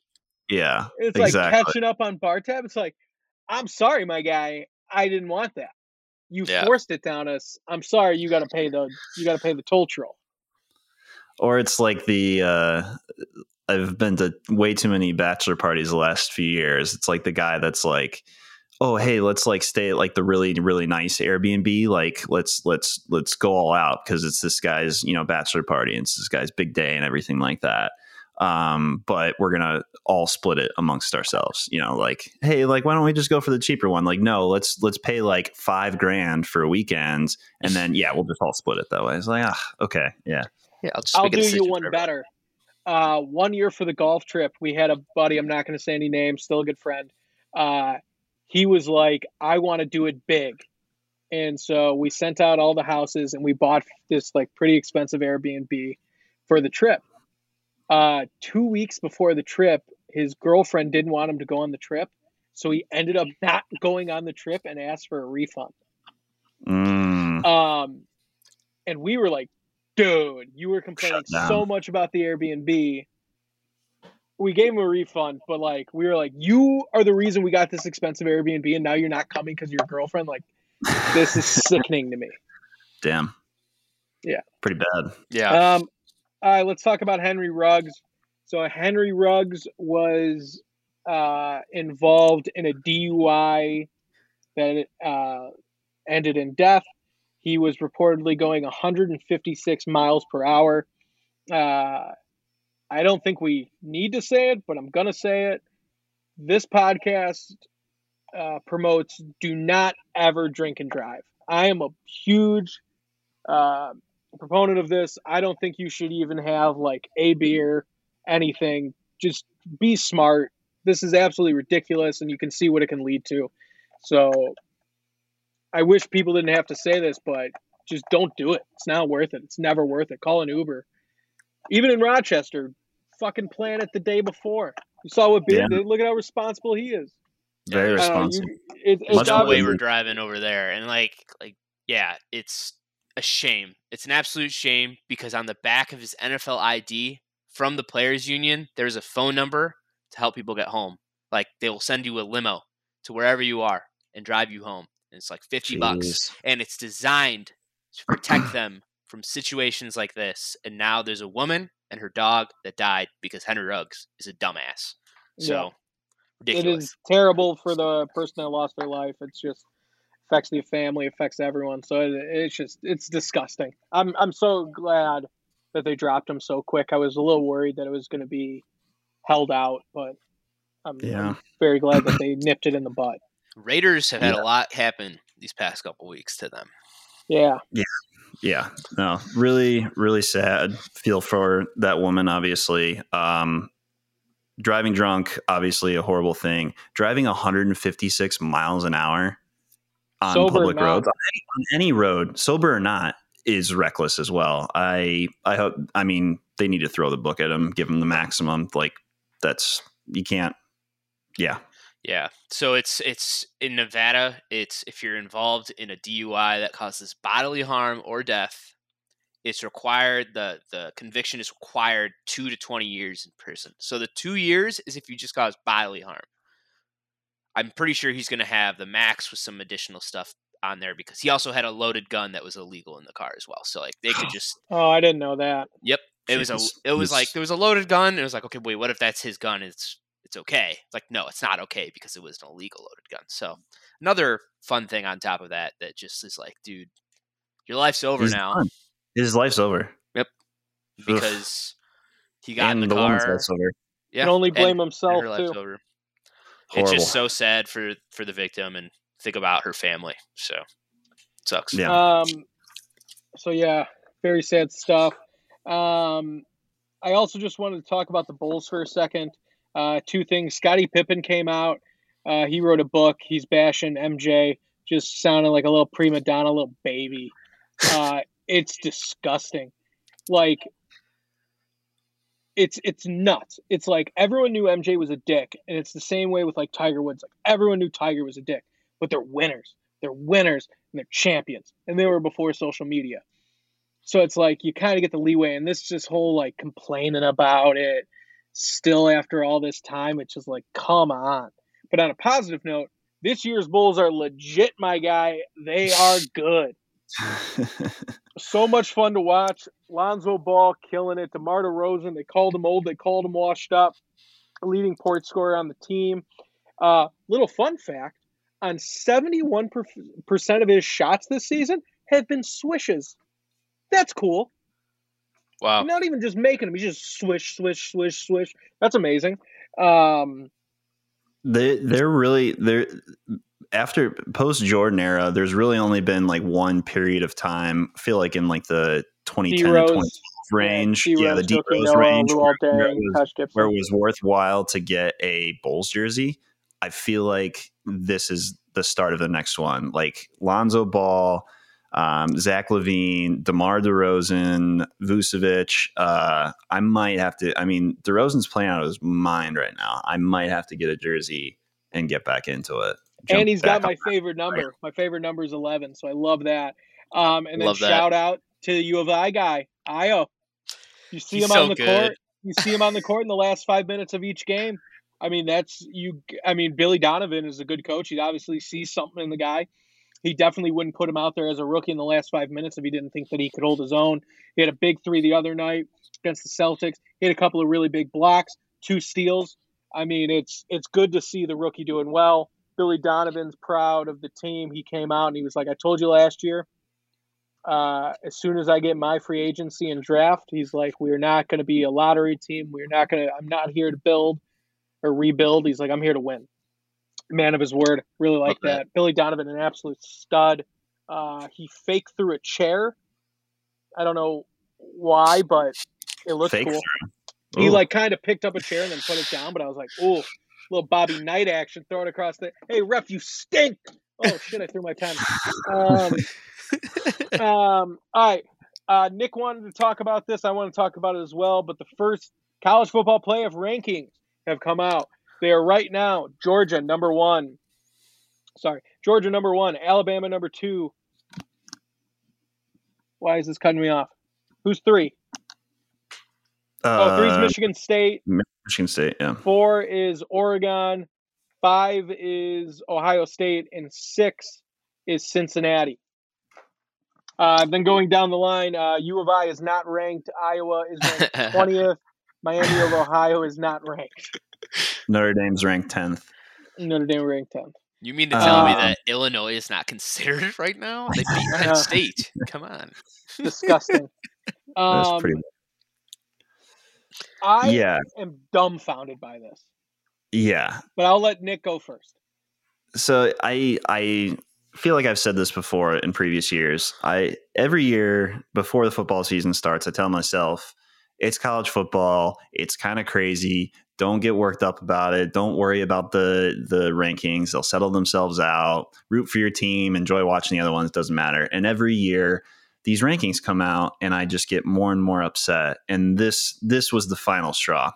Yeah, It's like catching up on bar tab. It's like, I'm sorry, my guy, I didn't want that. You Yeah. forced it down us. I'm sorry. You got to pay the you got to pay the toll troll. or it's like the uh I've been to way too many bachelor parties the last few years. It's like the guy that's like, "Oh, hey, let's like stay at like the really really nice Airbnb. Like let's let's let's go all out because it's this guy's you know bachelor party and it's this guy's big day and everything like that." Um, but we're gonna all split it amongst ourselves. You know, like, hey, like why don't we just go for the cheaper one? Like, no, let's let's pay like five grand for a weekend and then yeah, we'll just all split it that way. It's like, ah, okay, yeah. Yeah, I'll just I'll do you one for better. Uh, one year for the golf trip, we had a buddy. I'm not going to say any names. Still a good friend. Uh, he was like, "I want to do it big," and so we sent out all the houses and we bought this like pretty expensive Airbnb for the trip. Uh, two weeks before the trip, his girlfriend didn't want him to go on the trip, so he ended up not going on the trip and asked for a refund. Mm, Um, and we were like, dude, you were complaining so much about the Airbnb. We gave him a refund, but like, we were like, you are the reason we got this expensive Airbnb, and now you're not coming because your girlfriend. Like, this is sickening to me. damn. Yeah. Pretty bad. Yeah. Um, right, let's talk about Henry Ruggs. So Henry Ruggs was uh, involved in a DUI that uh, ended in death. He was reportedly going 156 miles per hour. Uh, I don't think we need to say it, but I'm gonna say it. This podcast uh, promotes do not ever drink and drive. I am a huge uh, proponent of this. I don't think you should even have like a beer, anything. Just be smart. This is absolutely ridiculous, and you can see what it can lead to. So I wish people didn't have to say this, but just don't do it. It's not worth it. It's never worth it. Call an Uber. Even in Rochester, fucking plan it the day before. You saw what Beard Yeah. did. Look at how responsible he is. Very I don't know, responsible. you- it- it's Much the way we're driving over there, and like, like, yeah, it's a shame. It's an absolute shame because on the back of his NFL ID from the players' union, there's a phone number to help people get home. Like they will send you a limo to wherever you are and drive you home, and it's like fifty bucks, and it's designed to protect them from situations like this. And now there's a woman and her dog that died because Henry Ruggs is a dumbass. So Yeah. ridiculous. is terrible for the person that lost their life. It's just affects the family, affects everyone. So it, it's just it's disgusting. I'm I'm so glad that they dropped him so quick. I was a little worried that it was going to be held out, but I'm, Yeah. I'm very glad that they nipped it in the butt. Raiders have had Yeah. a lot happen these past couple weeks to them. Yeah, Yeah, Yeah. no, really, really sad. Feel for that woman, obviously. Um, driving drunk, obviously a horrible thing. Driving 156 miles an hour on Sober public roads, on any, on any road, sober or not, is reckless as well. I, I hope. I mean, they need to throw the book at him, give him the maximum. Like that's you can't. Yeah, Yeah. So it's it's in Nevada, it's if you're involved in a DUI that causes bodily harm or death, it's required the the conviction is required 2 to 20 years in prison. So the 2 years is if you just cause bodily harm. I'm pretty sure he's going to have the max with some additional stuff on there because he also had a loaded gun that was illegal in the car as well. So like they could just oh, I didn't know that. Yep. It was a it was like there was a loaded gun. It was like okay, wait, what if that's his gun? It's it's okay. It's like no, it's not okay because it was an illegal loaded gun. So another fun thing on top of that that just is like, dude, your life's over He's now done. His life's over Yep. because he got and in the, the woman's car. life's over. Yeah, Can only blame and himself her life's too. over. Horrible. It's just so sad for for the victim and think about her family. So sucks. Yeah. Um, so yeah, very sad stuff. Um, I also just wanted to talk about the Bulls for a second. Uh, two things. Scottie Pippen came out. Uh, he wrote a book. He's bashing MJ, just sounding like a little prima donna, little baby. Uh, it's disgusting. Like, it's it's nuts. It's like everyone knew MJ was a dick, and it's the same way with like Tiger Woods. Like everyone knew Tiger was a dick, but they're winners. They're winners and they're champions, and they were before social media. So it's like you kind of get the leeway, and this this whole like complaining about it still after all this time, it's just like, come on. But on a positive note, this year's Bulls are legit, my guy. They are good. So much fun to watch. Lonzo Ball killing it. DeMar DeRozan, they called him old, they called him washed up. Leading point scorer on the team. Uh, little fun fact on 71% of his shots this season have been swishes. That's cool. Wow. Not even just making them, he's just swish, swish, swish, swish. That's amazing. Um, they they're really they're after post Jordan era. There's really only been like one period of time. I feel like in like the 2010 to D-Rose. 2012 range, D-Rose, yeah, the D Rose range, where, where it was, where it was worthwhile to get a Bulls jersey. I feel like this is the start of the next one. Like Lonzo Ball, um, Zach LaVine, DeMar DeRozan, Vucevic. Uh, I might have to. I mean, DeRozan's playing out of his mind right now. I might have to get a jersey and get back into it. And he's got my favorite number. My favorite number is 11, so I love that. Um, and then Love that. shout out to the U of I guy, Ayo. You see He's him so on the good. court. You see him on the court in the last five minutes of each game. I mean, that's you. I mean, Billy Donovan is a good coach. He obviously sees something in the guy. He definitely wouldn't put him out there as a rookie in the last five minutes if he didn't think that he could hold his own. He had a big three the other night against the Celtics. He had a couple of really big blocks, two steals. I mean, it's it's good to see the rookie doing well. Billy Donovan's proud of the team. He came out and he was like, "I told you last year. Uh, as soon as I get my free agency and draft, he's like, we're not going to be a lottery team. We're not going to. I'm not here to build or rebuild. He's like, I'm here to win. Man of his word. Really like Love that. Billy Donovan, an absolute stud. Uh, he faked through a chair. I don't know why, but it looked Fake cool. He like kind of picked up a chair and then put it down, but I was like, "Ooh, little Bobby Knight action, throw it across the. Hey, ref, you stink! Oh shit, I threw my pen. Um, um, all right, uh, Nick wanted to talk about this. I want to talk about it as well. But the first college football playoff rankings have come out. They are right now Georgia number one. Sorry, Georgia number one, Alabama number two. Why is this cutting me off? Who's three? Oh, three's Uh, Michigan State. Michigan State. Yeah. Four is Oregon. Five is Ohio State. And six is Cincinnati. Uh, then going down the line, uh, U of I is not ranked. Iowa is ranked 20th. Miami of Ohio is not ranked. Notre Dame's ranked tenth. Notre Dame ranked 10th. You mean to tell me Um, that Illinois is not considered right now? They beat Penn State. Come on. Disgusting. That's um, pretty. I Yeah. am dumbfounded by this, Yeah. but I'll let Nick go first. so I I feel like I've said this before in previous years. I every year before the football season starts, I tell myself it's college football. It's kind of crazy. Don't get worked up about it. Don't worry about the the rankings. They'll settle themselves out. Root for your team. Enjoy watching the other ones. Doesn't matter. And every year these rankings come out, and I just get more and more upset. And this this was the final straw.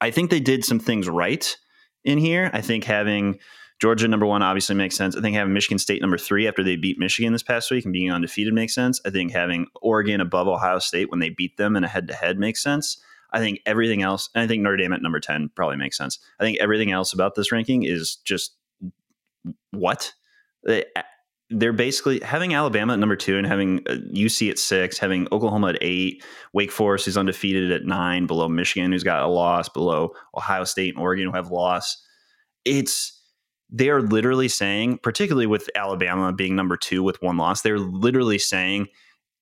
I think they did some things right in here. I think having Georgia number one obviously makes sense. I think having Michigan State number three after they beat Michigan this past week and being undefeated makes sense. I think having Oregon above Ohio State when they beat them in a head to head makes sense. I think everything else, and I think Notre Dame at number 10 probably makes sense. I think everything else about this ranking is just what? They're basically having Alabama at number two and having uh, UC at six, having Oklahoma at eight, Wake Forest who's undefeated at nine, below Michigan who's got a loss, below Ohio State and Oregon who have loss. It's they are literally saying, particularly with Alabama being number two with one loss, they're literally saying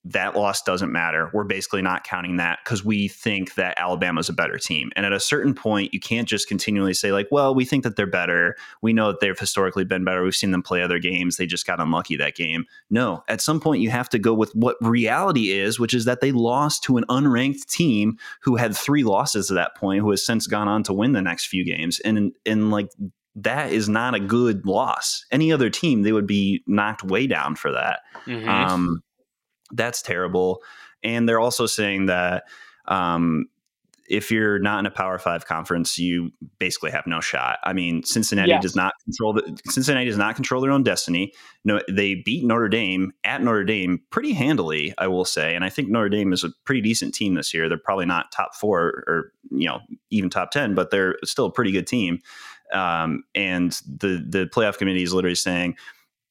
that loss doesn't matter. We're basically not counting that because we think that Alabama's a better team. And at a certain point, you can't just continually say, like, well, we think that they're better. We know that they've historically been better. We've seen them play other games. They just got unlucky that game. No, at some point, you have to go with what reality is, which is that they lost to an unranked team who had three losses at that point, who has since gone on to win the next few games. And, and like, that is not a good loss. Any other team, they would be knocked way down for that. Mhm. Um, that's terrible. And they're also saying that um, if you're not in a Power Five conference, you basically have no shot. I mean, Cincinnati Yes. does not control the Cincinnati does not control their own destiny. No, they beat Notre Dame at Notre Dame pretty handily, I will say, and I think Notre Dame is a pretty decent team this year. They're probably not top four or you know even top ten, but they're still a pretty good team. Um, and the the playoff committee is literally saying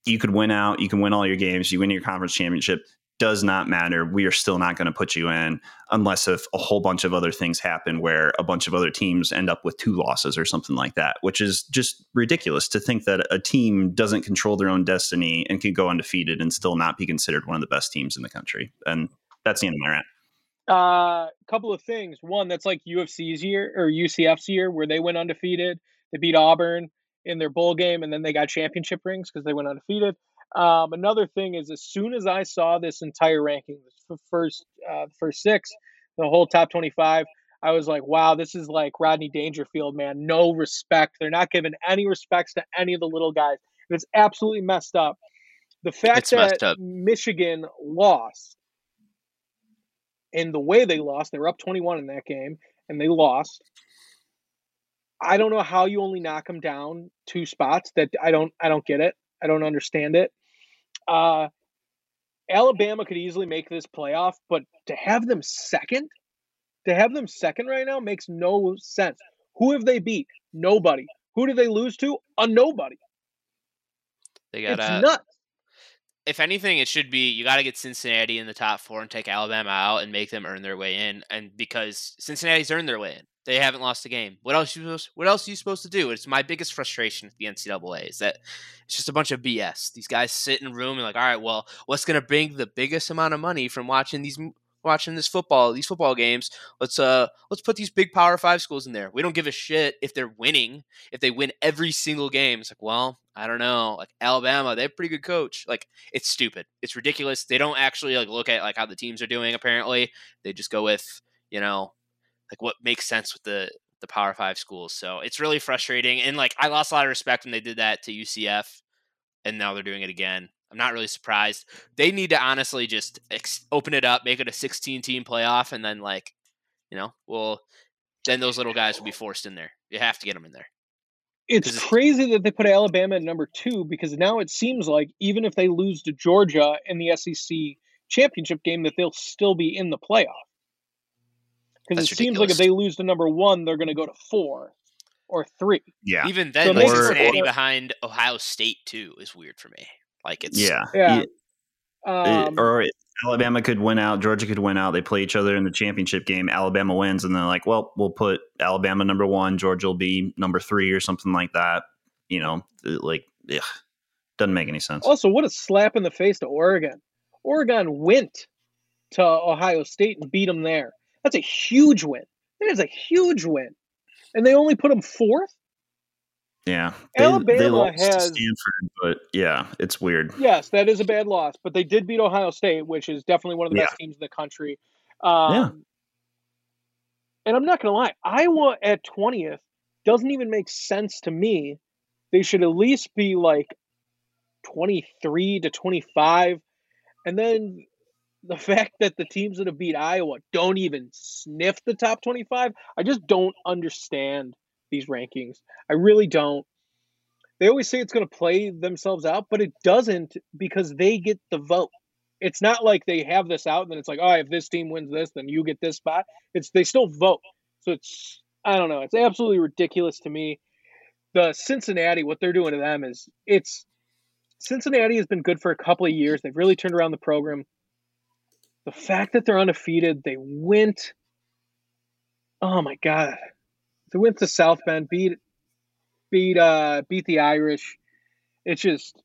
you could win out, you can win all your games, you win your conference championship. Does not matter. We are still not going to put you in unless if a whole bunch of other things happen where a bunch of other teams end up with two losses or something like that, which is just ridiculous to think that a team doesn't control their own destiny and can go undefeated and still not be considered one of the best teams in the country. And that's the end of my rant. A uh, couple of things. One, that's like UFC's year or UCF's year where they went undefeated. They beat Auburn in their bowl game, and then they got championship rings because they went undefeated. Um, another thing is, as soon as I saw this entire ranking, the first uh, first six, the whole top twenty-five, I was like, "Wow, this is like Rodney Dangerfield, man. No respect. They're not giving any respects to any of the little guys. And it's absolutely messed up. The fact It's that. Michigan lost and the way they lost, they were up 21 in that game and they lost. I don't know how you only knock them down two spots. That I don't I don't get it. I don't understand it. Uh Alabama could easily make this playoff, but to have them second, to have them second right now makes no sense. Who have they beat? Nobody. Who did they lose to? A nobody. They It's got nuts. if anything, it should be you got to get Cincinnati in the top four and take Alabama out and make them earn their way in. And because Cincinnati's earned their way in, they haven't lost a game. What else you supposed? What else are you supposed to do? It's my biggest frustration with the NCAA is that it's just a bunch of BS. These guys sit in a room and like, all right, well, what's going to bring the biggest amount of money from watching these watching this football these football games let's uh let's put these big power five schools in there we don't give a shit if they're winning if they win every single game it's like well i don't know like alabama they have a pretty good coach like it's stupid it's ridiculous they don't actually like look at like how the teams are doing apparently they just go with you know like what makes sense with the the power five schools so it's really frustrating and like i lost a lot of respect when they did that to ucf and now they're doing it again. I'm not really surprised. They need to honestly just ex- open it up make it a 16 team playoff and then like you know well then those little guys will be forced in there. You have to get them in there. It's crazy that they put Alabama at number two because now it seems like even if they lose to Georgia in the SEC championship game, that they'll still be in the playoff. Because it That's seems like if they lose to number one, they're going to go to four or three. Yeah. even then it like cincinnati or- behind ohio state too is weird for me like it's Yeah. Yeah. It- Um, or Alabama could win out, Georgia could win out. They play each other in the championship game. Alabama wins, and they're like, "Well, we'll put Alabama number one, Georgia will be number three, or something like that." You know, like, ugh, doesn't make any sense. also, what a slap in the face to Oregon. Oregon went to Ohio State and beat them there. That's a huge win. That is a huge win. And they only put them fourth? Yeah, Alabama lost to has- Stanford, but yeah, it's weird. Yes, that is a bad loss, but they did beat Ohio State, which is definitely one of the Yeah. best teams in the country. Um, Yeah. And I'm not going to lie, Iowa at 20th doesn't even make sense to me. They should at least be like 23 to 25. And then the fact that the teams that have beat Iowa don't even sniff the top 25, I just don't understand these rankings. I really don't. They always say it's going to play themselves out, but it doesn't because they get the vote. It's not like they have this out and then it's like, oh, if this team wins this, then you get this spot. It's they still vote. So it's I don't know. It's absolutely ridiculous to me. The Cincinnati, what they're doing to them is it's Cincinnati has been good for a couple of years. They've really turned around the program. The fact that they're undefeated, they went. Oh my god, they went to South Bend, beat, beat, uh, beat the Irish. It's just,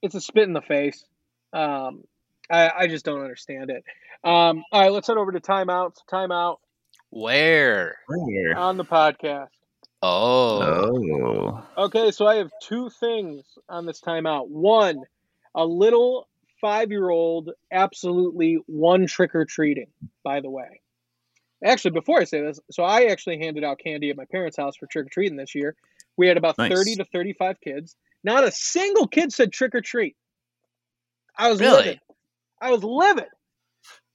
it's a spit in the face. Um, I, I just don't understand it. Um, all right, let's head over to timeout. Timeout where Where? on the podcast. oh Oh, Okay, so I have two things on this timeout. One, a little five year old absolutely one trick or treating, by the way. Actually, before I say this, so I actually handed out candy at my parents' house for trick or treating this year. We had about Nice. 30 to 35 kids. Not a single kid said trick or treat. I was Really? livid. I was livid.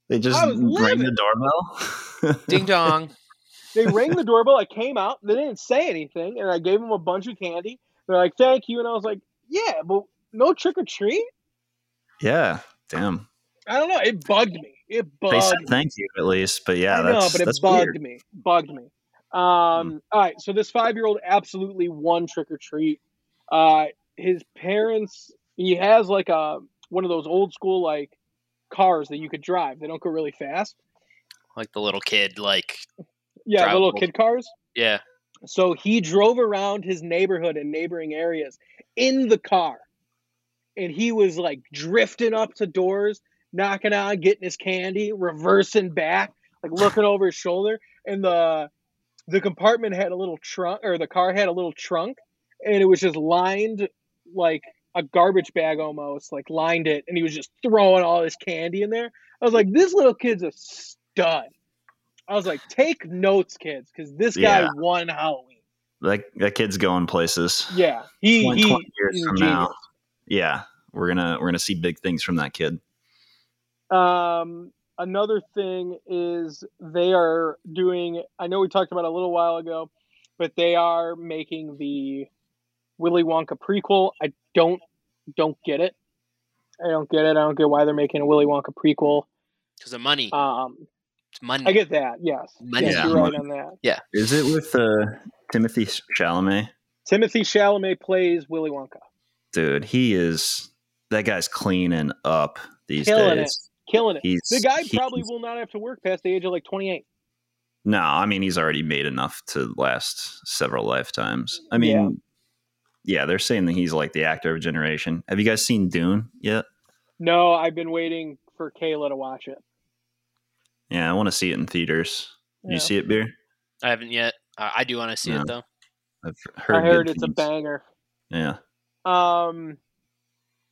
they just I rang livid. the doorbell. ding dong They rang the doorbell. I came out. They didn't say anything, and I gave them a bunch of candy. They're like, "Thank you," and I was like, "Yeah, but no trick or treat." Yeah, damn. I don't know. It bugged me. It bugged. They said me. thank you at least, but yeah, I know, that's but it bugged weird. me. Bugged me. Um, all right, so this five-year-old absolutely won trick or treat. Uh, his parents, he has like a one of those old school like cars that you could drive. They don't go really fast. Like the little kid, like Yeah, the little kid cars. yeah. So he drove around his neighborhood and neighboring areas in the car. And he was like drifting up to doors, knocking on, getting his candy, reversing back, like looking over his shoulder. And the the compartment had a little trunk or the car had a little trunk and it was just lined like a garbage bag almost, like lined it, and he was just throwing all his candy in there. I was like, this little kid's a stud. I was like, take notes, kids, because this guy Yeah. won Halloween. That that kid's going places. Yeah, he, 20, he 20 years from now. Yeah, we're gonna we're gonna see big things from that kid. Um, another thing is they are doing. I know we talked about it a little while ago, but they are making the Willy Wonka prequel. I don't don't get it. I don't get it. I don't get why they're making a Willy Wonka prequel. Because of money. Um, it's money. I get that. Yes, Money. yes, Yeah. you're right on that. Is it with uh, Timothy Chalamet? Timothy Chalamet plays Willy Wonka, Dude, he is that guy's cleaning up these Killing days. killing it. He's The guy he's- probably will not have to work past the age of like 28. No, I mean he's already made enough to last several lifetimes. I mean, yeah. they're saying that he's like the actor of a generation. Have you guys seen Dune yet? No, I've been waiting for Kayla to watch it. Yeah, I want to see it in theaters. Yeah. You see it, beer? I haven't yet. Uh, I do want to see No. it though. I've heard. I heard good it's a banger. Yeah. Um,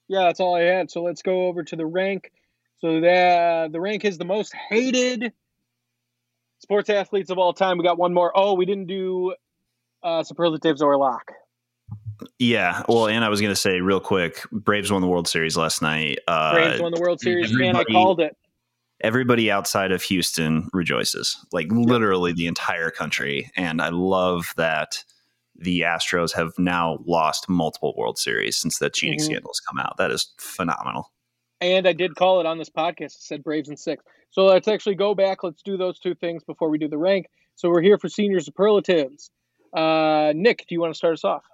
yeah, that's all I had. So let's go over to the rank. So the the rank is the most hated sports athletes of all time. We got one more. Oh, we didn't do uh, superlatives or lock. Yeah. Well, and I was going to say real quick, Braves won the World Series last night. Uh, Braves won the World Series, and I called it. everybody outside of Houston rejoices, like literally the entire country. And I love that the Astros have now lost multiple World Series since that cheating Mhm. scandal has come out. That is phenomenal. And I did call it on this podcast. It said Braves in six. So let's actually go back. Let's do those two things before we do the rank. So we're here for senior superlatives. Uh, Nick, do you want to start us off?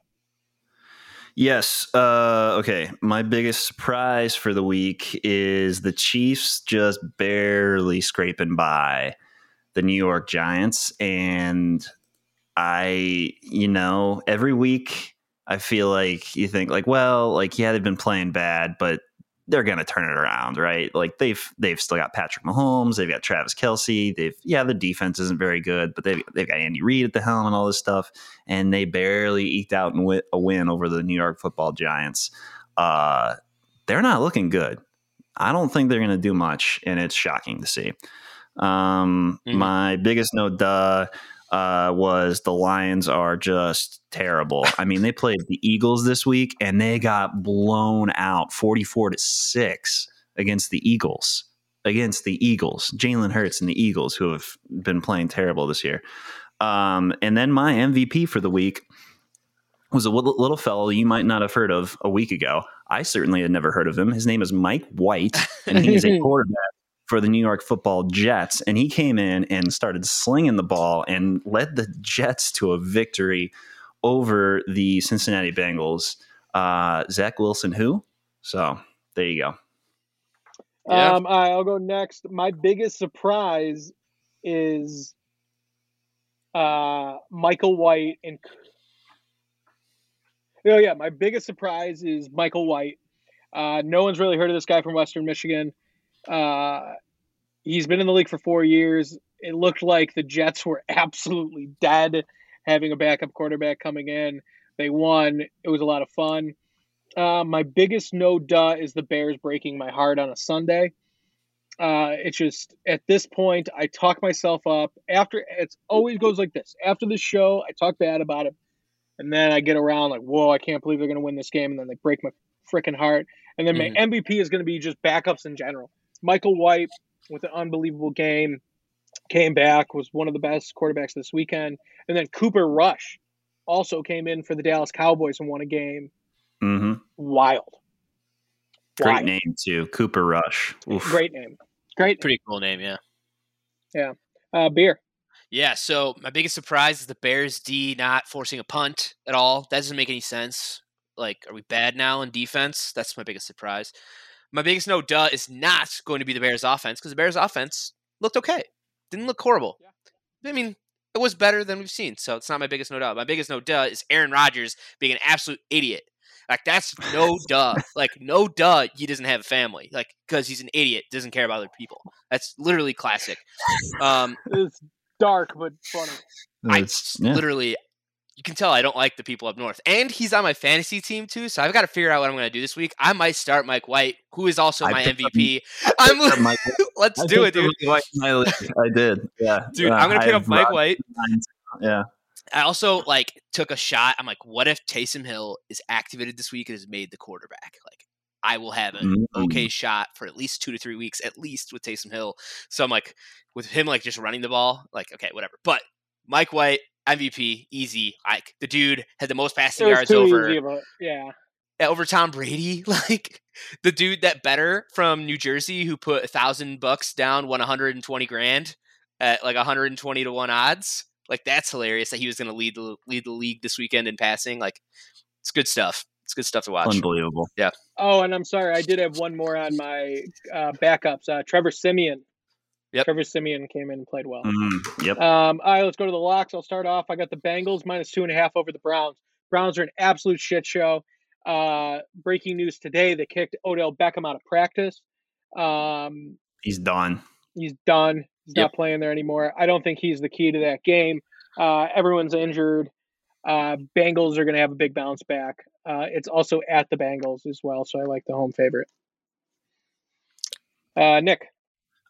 Yes. Uh, okay. My biggest surprise for the week is the Chiefs just barely scraping by the New York Giants. And I, you know, every week I feel like you think like, well, like yeah, they've been playing bad, but they're gonna turn it around, right? Like they've they've still got Patrick Mahomes, they've got Travis Kelce, they've yeah, the defense isn't very good, but they've they've got Andy Reid at the helm and all this stuff, and they barely eked out a win over the New York Football Giants. Uh, they're not looking good. I don't think they're gonna do much, and it's shocking to see. Um, Mhm. My biggest no duh uh, was the Lions are just terrible. I mean, they played the Eagles this week and they got blown out 44 to 6 against the Eagles. Against the Eagles, Jalen Hurts and the Eagles, who have been playing terrible this year. Um, and then my MVP for the week was a little, little fellow you might not have heard of a week ago. I certainly had never heard of him. His name is Mike White, and he's a quarterback for the New York Football Jets. And he came in and started slinging the ball and led the Jets to a victory over the Cincinnati Bengals. Uh, Zach Wilson, who? So there you go. Yeah. Um, all right, I'll go next. My biggest surprise is uh, Michael White and. Oh yeah, my biggest surprise is Michael White. Uh, no one's really heard of this guy from Western Michigan. Uh, he's been in the league for four years. It looked like the Jets were absolutely dead, having a backup quarterback coming in. They won. It was a lot of fun. Uh, my biggest no duh is the Bears breaking my heart on a Sunday. Uh, it's just at this point, I talk myself up. After it's always goes like this. After the show, I talk bad about it, and then I get around like, "Whoa, I can't believe they're going to win this game," and then they break my freaking heart. And then my MVP is going to be just backups in general. Michael White with an unbelievable game. came back, was one of the best quarterbacks this weekend. And then Cooper Rush also came in for the Dallas Cowboys and won a game. hmm Wild. Great Wild. name too, Cooper Rush. Oof. Great name. Great. Pretty cool name, yeah. yeah. Uh, beer. Yeah, so my biggest surprise is the Bears D not forcing a punt at all. That doesn't make any sense. Like, are we bad now in defense? That's my biggest surprise. My biggest no duh is not going to be the Bears offense because the Bears offense looked okay. Didn't look horrible. I mean, it was better than we've seen, so it's not my biggest no duh. My biggest no duh is Aaron Rodgers being an absolute idiot. Like that's no duh. Like no duh. He doesn't have a family. Like because he's an idiot, doesn't care about other people. That's literally classic. Um, It's dark but funny. I yeah. literally, you can tell I don't like the people up north. And he's on my fantasy team too, so I've got to figure out what I'm going to do this week. I might start Mike White, who is also I my picked up- MVP. I'm let's I do it, dude. White. I did. Yeah, Dude, Uh, I'm going to pick up Mike White. Yeah, I also like took a shot. I'm like, what if Taysom Hill is activated this week and is made the quarterback? Like, I will have an Mm. okay shot for at least two to three weeks, at least with Taysom Hill. So I'm like, with him like just running the ball, like okay, whatever. But Mike White, MVP, easy. Like the dude had the most It passing was yards too over easy of a yeah. over Tom Brady. Like the dude that better from New Jersey who put a thousand bucks down, won 120 grand at like 120 to one odds. Like that's hilarious that he was going to lead the lead the league this weekend in passing. Like it's good stuff. It's good stuff to watch. unbelievable. Yeah. Oh, and I'm sorry, I did have one more on my uh, backups. Uh, Trevor Siemian. Yep. Trevor Siemian came in and played well. Mm, yep. Um, all right, let's go to the locks. I'll start off. I got the Bengals minus two and a half over the Browns. Browns are an absolute shit show. Uh, breaking news today: they kicked Odell Beckham out of practice. Um, He's done. he's done. He's Yep. not playing there anymore. I don't think he's the key to that game. Uh, everyone's injured. Uh, Bengals are going to have a big bounce back. Uh, it's also at the Bengals as well, so I like the home favorite. Uh, Nick,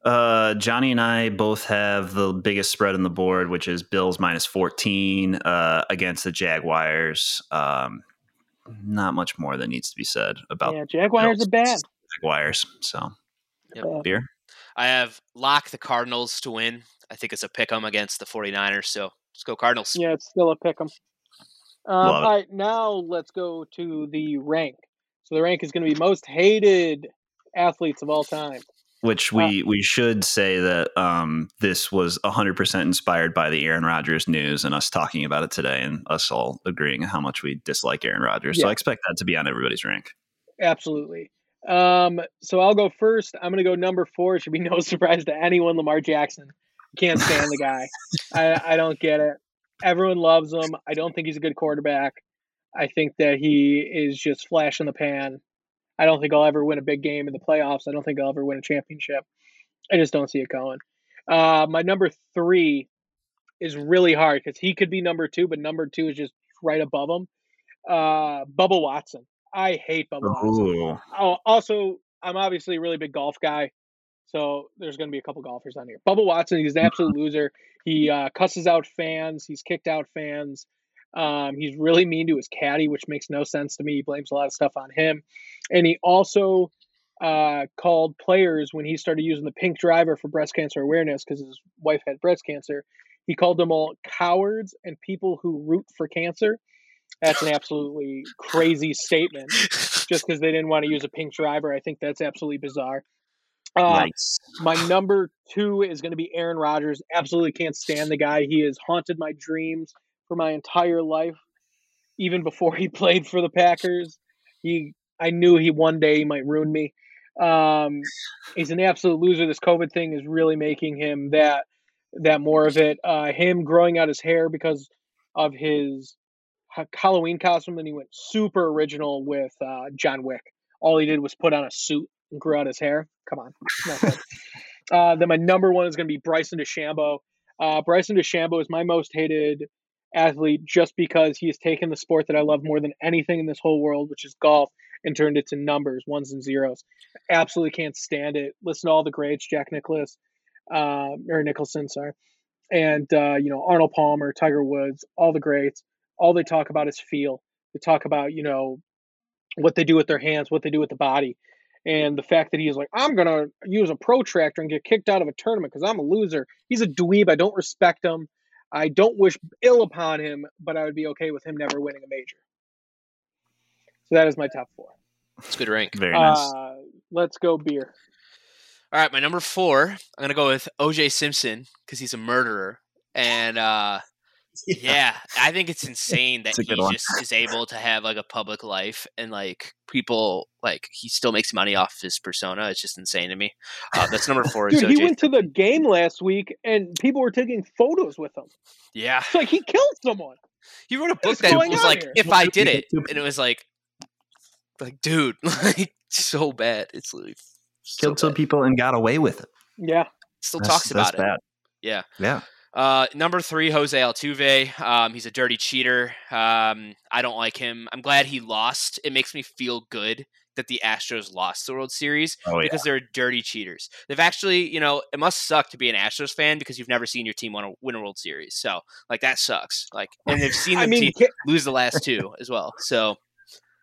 Uh, Johnny and I both have the biggest spread on the board, which is Bills minus 14 uh, against the Jaguars. Um, not much more that needs to be said about yeah, Jaguars are bad. Jaguars. So, Yep. Beer. I have lock the Cardinals to win. I think it's a pick 'em against the 49ers. So let's go Cardinals. Yeah, it's still a pick 'em. Um, Love all it. right, now let's go to the rank. So the rank is going to be most hated athletes of all time. Which we we should say that um, this was 100% inspired by the Aaron Rodgers news and us talking about it today, and us all agreeing how much we dislike Aaron Rodgers. So I expect that to be on everybody's rank. Absolutely. Um, so I'll go first. I'm going to go number four. It should be no surprise to anyone. Lamar Jackson. Can't stand the guy. I, I don't get it. Everyone loves him. I don't think he's a good quarterback. I think that he is just flash in the pan. I don't think I'll ever win a big game in the playoffs. I don't think I'll ever win a championship. I just don't see it going. Uh, my number three is really hard because he could be number two, but number two is just right above him. Uh, Bubba Watson. I hate Bubba Watson. Oh, also, I'm obviously a really big golf guy, so there's going to be a couple golfers on here. Bubba Watson, he's an absolute loser. He uh, cusses out fans. He's kicked out fans. Um, he's really mean to his caddy, which makes no sense to me. He blames a lot of stuff on him, and he also uh, called players when he started using the pink driver for breast cancer awareness because his wife had breast cancer. He called them all cowards and people who root for cancer. That's an absolutely crazy statement just because they didn't want to use a pink driver. I think that's absolutely bizarre. Nice. my number two is going to be Aaron Rodgers. Absolutely can't stand the guy. He has haunted my dreams for my entire life. Even before he played for the Packers, he I knew he one day he might ruin me. Um, he's an absolute loser. This COVID thing is really making him that that more of it. Uh, him growing out his hair because of his Halloween costume. and he went super original with uh, John Wick. All he did was put on a suit and grew out his hair. Come on. uh, then my number one is going to be Bryson DeChambeau. Uh, Bryson DeChambeau is my most hated athlete just because he has taken the sport that I love more than anything in this whole world, which is golf, and turned it to numbers, ones and zeros. Absolutely can't stand it. Listen to all the greats, Jack Nicholas, uh, or Nicholson, sorry, and uh, you know Arnold Palmer, Tiger Woods, all the greats. All they talk about is feel. They talk about you know what they do with their hands, what they do with the body, And the fact that he's like, I'm gonna use a protractor and get kicked out of a tournament because I'm a loser. He's a dweeb. I don't respect him. I don't wish ill upon him, but I would be okay with him never winning a major. So that is my top four. It's a good rank. Very nice. Uh, let's go beer. All right, my number four. I'm gonna go with O.J. Simpson because he's a murderer, and uh, yeah, I think it's insane that It's he one. just is able to have like a public life and like people like he still makes money off his persona. It's just insane to me. Uh, that's number four. is Dude, he O.J. went to the game last week and people were taking photos with him. yeah, It's like he killed someone. he wrote a book What's that going was like, here? "If I did it," and it was like, like, dude, like so bad. It's literally so Killed some people and got away with it. Yeah. Still That's- talks about that's it. bad. Yeah. Yeah. Uh, number three, Jose Altuve. Um, he's a dirty cheater. Um, I don't like him. I'm glad he lost. It makes me feel good that the Astros lost the World Series Oh yeah. because they're dirty cheaters. They've actually, you know, it must suck to be an Astros fan because you've never seen your team win a, win a World Series. So, like, that sucks. Like, and they've seen I them mean, te- ki- lose the last two as well. So,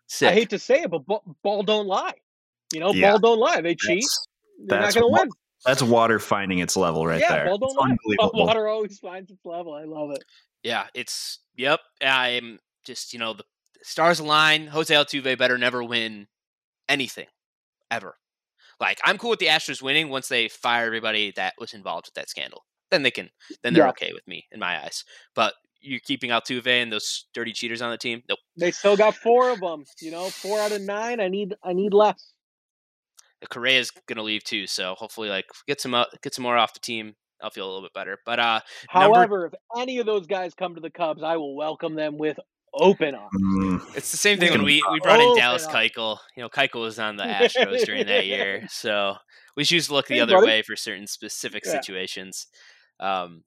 sick. I hate to say it, but ball, ball don't lie. You know, Yeah. ball don't lie. They cheat. That's, They're not going to win. That's water finding its level right yeah, there. ball It's unbelievable. Water always finds its level. I love it. Yeah, it's yep. I'm just you know the stars align. Jose Altuve better never win anything ever. Like I'm cool with the Astros winning once they fire everybody that was involved with that scandal. Then they can. Then they're Yeah. okay with me in my eyes. But you're keeping Altuve and those dirty cheaters on the team. Nope. They still got four of them. You know, four out of nine. I need. I need less. Correa's gonna leave too, so hopefully like get some up, get some more off the team. I'll feel a little bit better. But uh, Number- However, if any of those guys come to the Cubs, I will welcome them with open arms. Mm, It's the same thing when we, we brought in Dallas up. Keuchel. You know, Keuchel was on the Astros during that year, so we choose to look the Hey, other buddy. way for certain specific Yeah. situations. Um,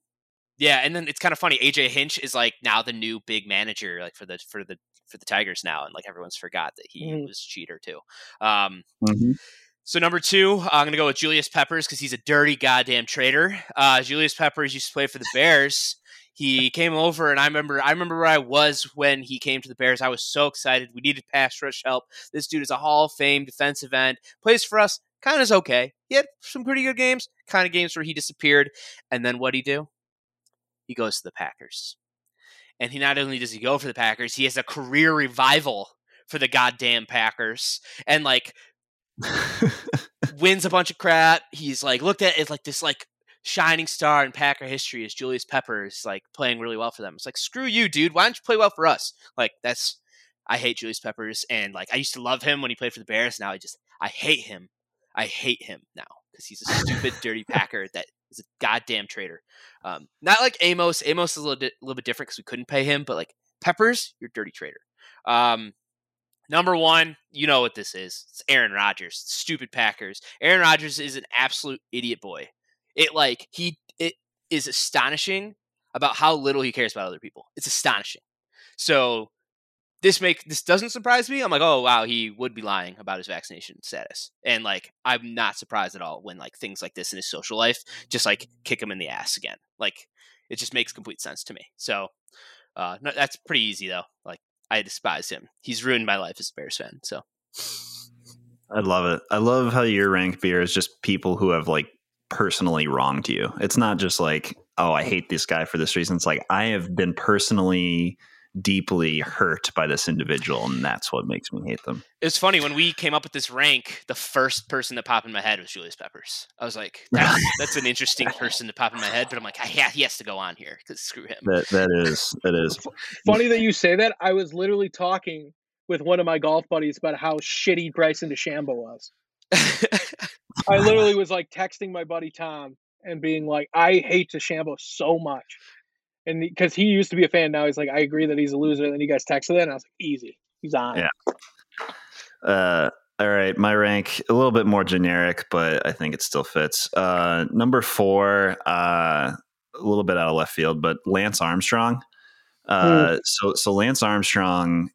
yeah, and then it's kind of funny. AJ Hinch is like now the new big manager, like for the for the for the Tigers now, and like everyone's forgot that he Mhm. was a cheater too. Um, mhm. So number two, I'm gonna go with Julius Peppers because he's a dirty goddamn traitor. Uh, Julius Peppers used to play for the Bears. He came over, and I remember, I remember where I was when he came to the Bears. I was so excited. We needed pass rush help. This dude is a Hall of Fame defensive end. Plays for us. Kind of is okay. He had some pretty good games. Kind of games where he disappeared, and then what he do? He goes to the Packers, and he not only does he go for the Packers, he has a career revival for the goddamn Packers, and like wins a bunch of crap. He's like looked at as like this like shining star in Packer history as Julius Peppers like playing really well for them. It's like screw you, dude. Why don't you play well for us? Like that's I hate Julius Peppers and like I used to love him when he played for the Bears. Now I just I hate him. I hate him now because he's a stupid, dirty Packer that is a goddamn traitor. Um, not like Amos. Amos is a little, di- little bit different because we couldn't pay him, but like Peppers, you're a dirty traitor. Um, Number one, you know what this is. It's Aaron Rodgers. Stupid Packers. Aaron Rodgers is an absolute idiot boy. It like he it is astonishing about how little he cares about other people. It's astonishing. So this make this doesn't surprise me. I'm like, oh wow, he would be lying about his vaccination status, and like I'm not surprised at all when like things like this in his social life just like kick him in the ass again. Like it just makes complete sense to me. So uh, no, that's pretty easy though. Like I despise him. He's ruined my life as a Bears fan. So I love it. I love how your rank beer is just people who have like personally wronged you. It's not just like, oh, I hate this guy for this reason. It's like I have been personally deeply hurt by this individual, and that's what makes me hate them. it was funny when we came up with this rank. The first person that popped in my head was Julius Peppers. I was like, that's, that's an interesting person to pop in my head, but I'm like, ah, yeah, he has to go on here because screw him. That that is that is. Funny that you say that. I was literally talking with one of my golf buddies about how shitty Bryson DeChambeau was. I literally was like texting my buddy Tom and being like, I hate DeChambeau so much. And because he used to be a fan, now he's like, I agree that he's a loser. And then you guys texted it, and I was like, easy. He's on. Yeah. Uh, all right, my rank a little bit more generic, but I think it still fits. Uh, number four, uh, a little bit out of left field, but Lance Armstrong. Uh, So, so Lance Armstrong,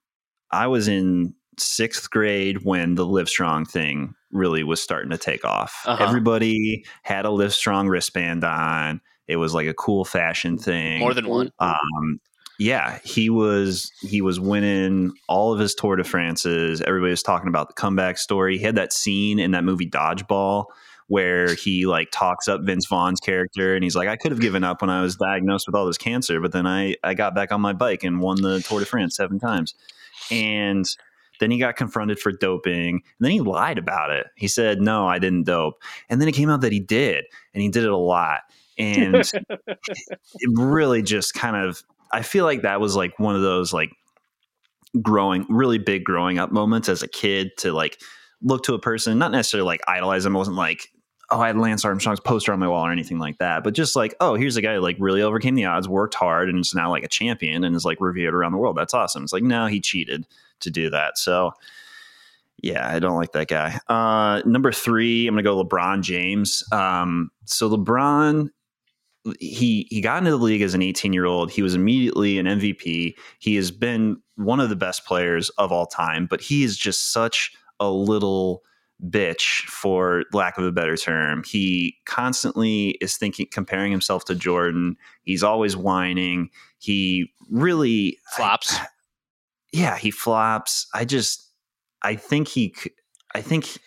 I was in sixth grade when the Livestrong thing really was starting to take off. Uh-huh. Everybody had a Livestrong wristband on. It was like a cool fashion thing. More than one. Um, yeah, he was he was winning all of his Tour de France's. Everybody was talking about the comeback story. He had that scene in that movie Dodgeball where he like talks up Vince Vaughn's character and he's like, I could have given up when I was diagnosed with all this cancer, but then I I got back on my bike and won the Tour de France seven times. And then he got confronted for doping. And then he lied about it. He said, No, I didn't dope. And then it came out that he did, and he did it a lot. And it really just kind of I feel like that was like one of those like growing really big growing up moments as a kid to like look to a person, not necessarily like idolize them. I wasn't like, oh, I had Lance Armstrong's poster on my wall or anything like that, but just like, oh, here's a guy who like really overcame the odds, worked hard, and is now like a champion and is like revered around the world. That's awesome. It's like, no, he cheated to do that. So yeah, I don't like that guy. Uh, number three, I'm gonna go LeBron James. Um, so LeBron he he got into the league as an 18 year old. He was immediately an MVP. He has been one of the best players of all time, but he is just such a little bitch for lack of a better term. He constantly is thinking comparing himself to Jordan. He's always whining. He really flops. I, yeah, he flops. I just I think he I think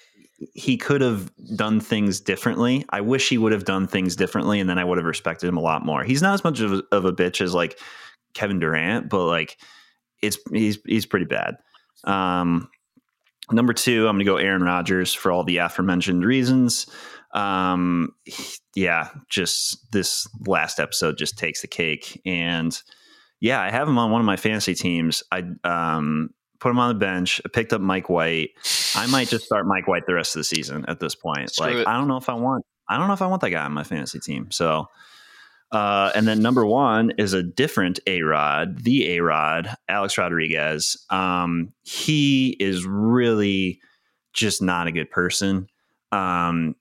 he could have done things differently. I wish he would have done things differently, and then I would have respected him a lot more. He's not as much of a, of a bitch as like Kevin Durant, but like it's he's he's pretty bad. Um, number two, I'm to go Aaron Rodgers for all the aforementioned reasons. Um, yeah, just this last episode just takes the cake, and yeah, I have him on one of my fantasy teams. I um put him on the bench. Picked up Mike White. I might just start Mike White the rest of the season at this point. Screw like it. I don't know if I want I don't know if I want that guy on my fantasy team. So uh, and then number one is a different A Rod, the A Rod, Alex Rodriguez. Um, he is really just not a good person. Um,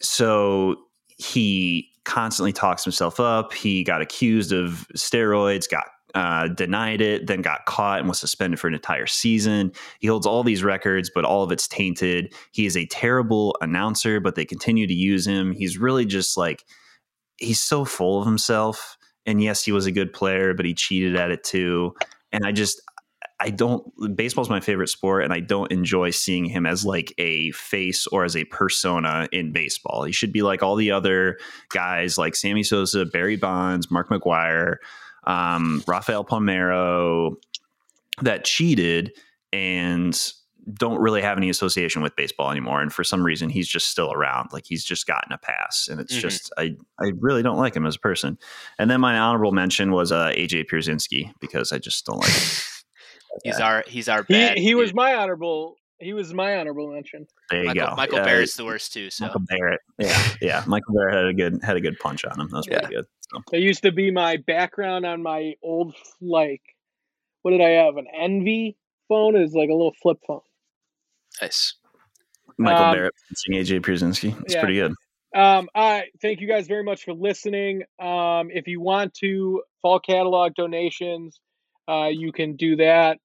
so he constantly talks himself up. He got accused of steroids, got uh, denied it, then got caught and was suspended for an entire season. He holds all these records, but all of it's tainted. He is a terrible announcer, but they continue to use him. He's really just like, he's so full of himself. And yes, he was a good player, but he cheated at it too. And I just, I don't, baseball's my favorite sport, and I don't enjoy seeing him as like a face or as a persona in baseball. He should be like all the other guys like Sammy Sosa, Barry Bonds, Mark McGwire um, Rafael Palmeiro that cheated and don't really have any association with baseball anymore. And for some reason, he's just still around. Like he's just gotten a pass, and it's Mhm. just I I really don't like him as a person. And then my honorable mention was uh, AJ Pierzynski because I just don't like him. He's our he's our He bad. he was my honorable. He was my honorable mention. There you Michael, go. Michael Uh, Barrett's the worst too. So Michael Barrett. Yeah, yeah. Michael Barrett had a good had a good punch on him. That was pretty good. So. That used to be my background on my old like. What did I have? An Envy phone is like a little flip phone. nice. Michael Um, Barrett punching AJ Pierzynski. It's yeah. pretty good. Um, all right. Thank you guys very much for listening. Um, if you want to fall catalog donations, uh, you can do that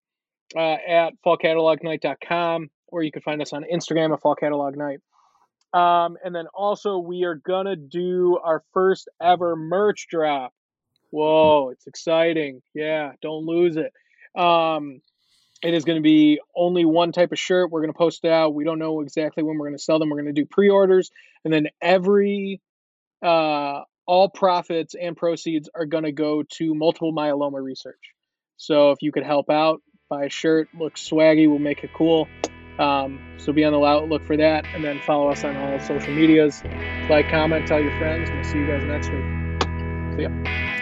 uh, at fallcatalognight.com or you can find us on Instagram at Fall Catalog Night. Um, and then also, we are going to do our first ever merch drop. Whoa, it's exciting. Yeah, don't lose it. Um, it is going to be only one type of shirt. We're going to post it out. We don't know exactly when we're going to sell them. We're going to do pre orders and then every uh, all profits and proceeds are going to go to multiple myeloma research so if you could help out buy a shirt looks swaggy we'll make it cool um, so be on the look for that and then follow us on all social medias. Like comment tell your friends we'll see you guys next week. See ya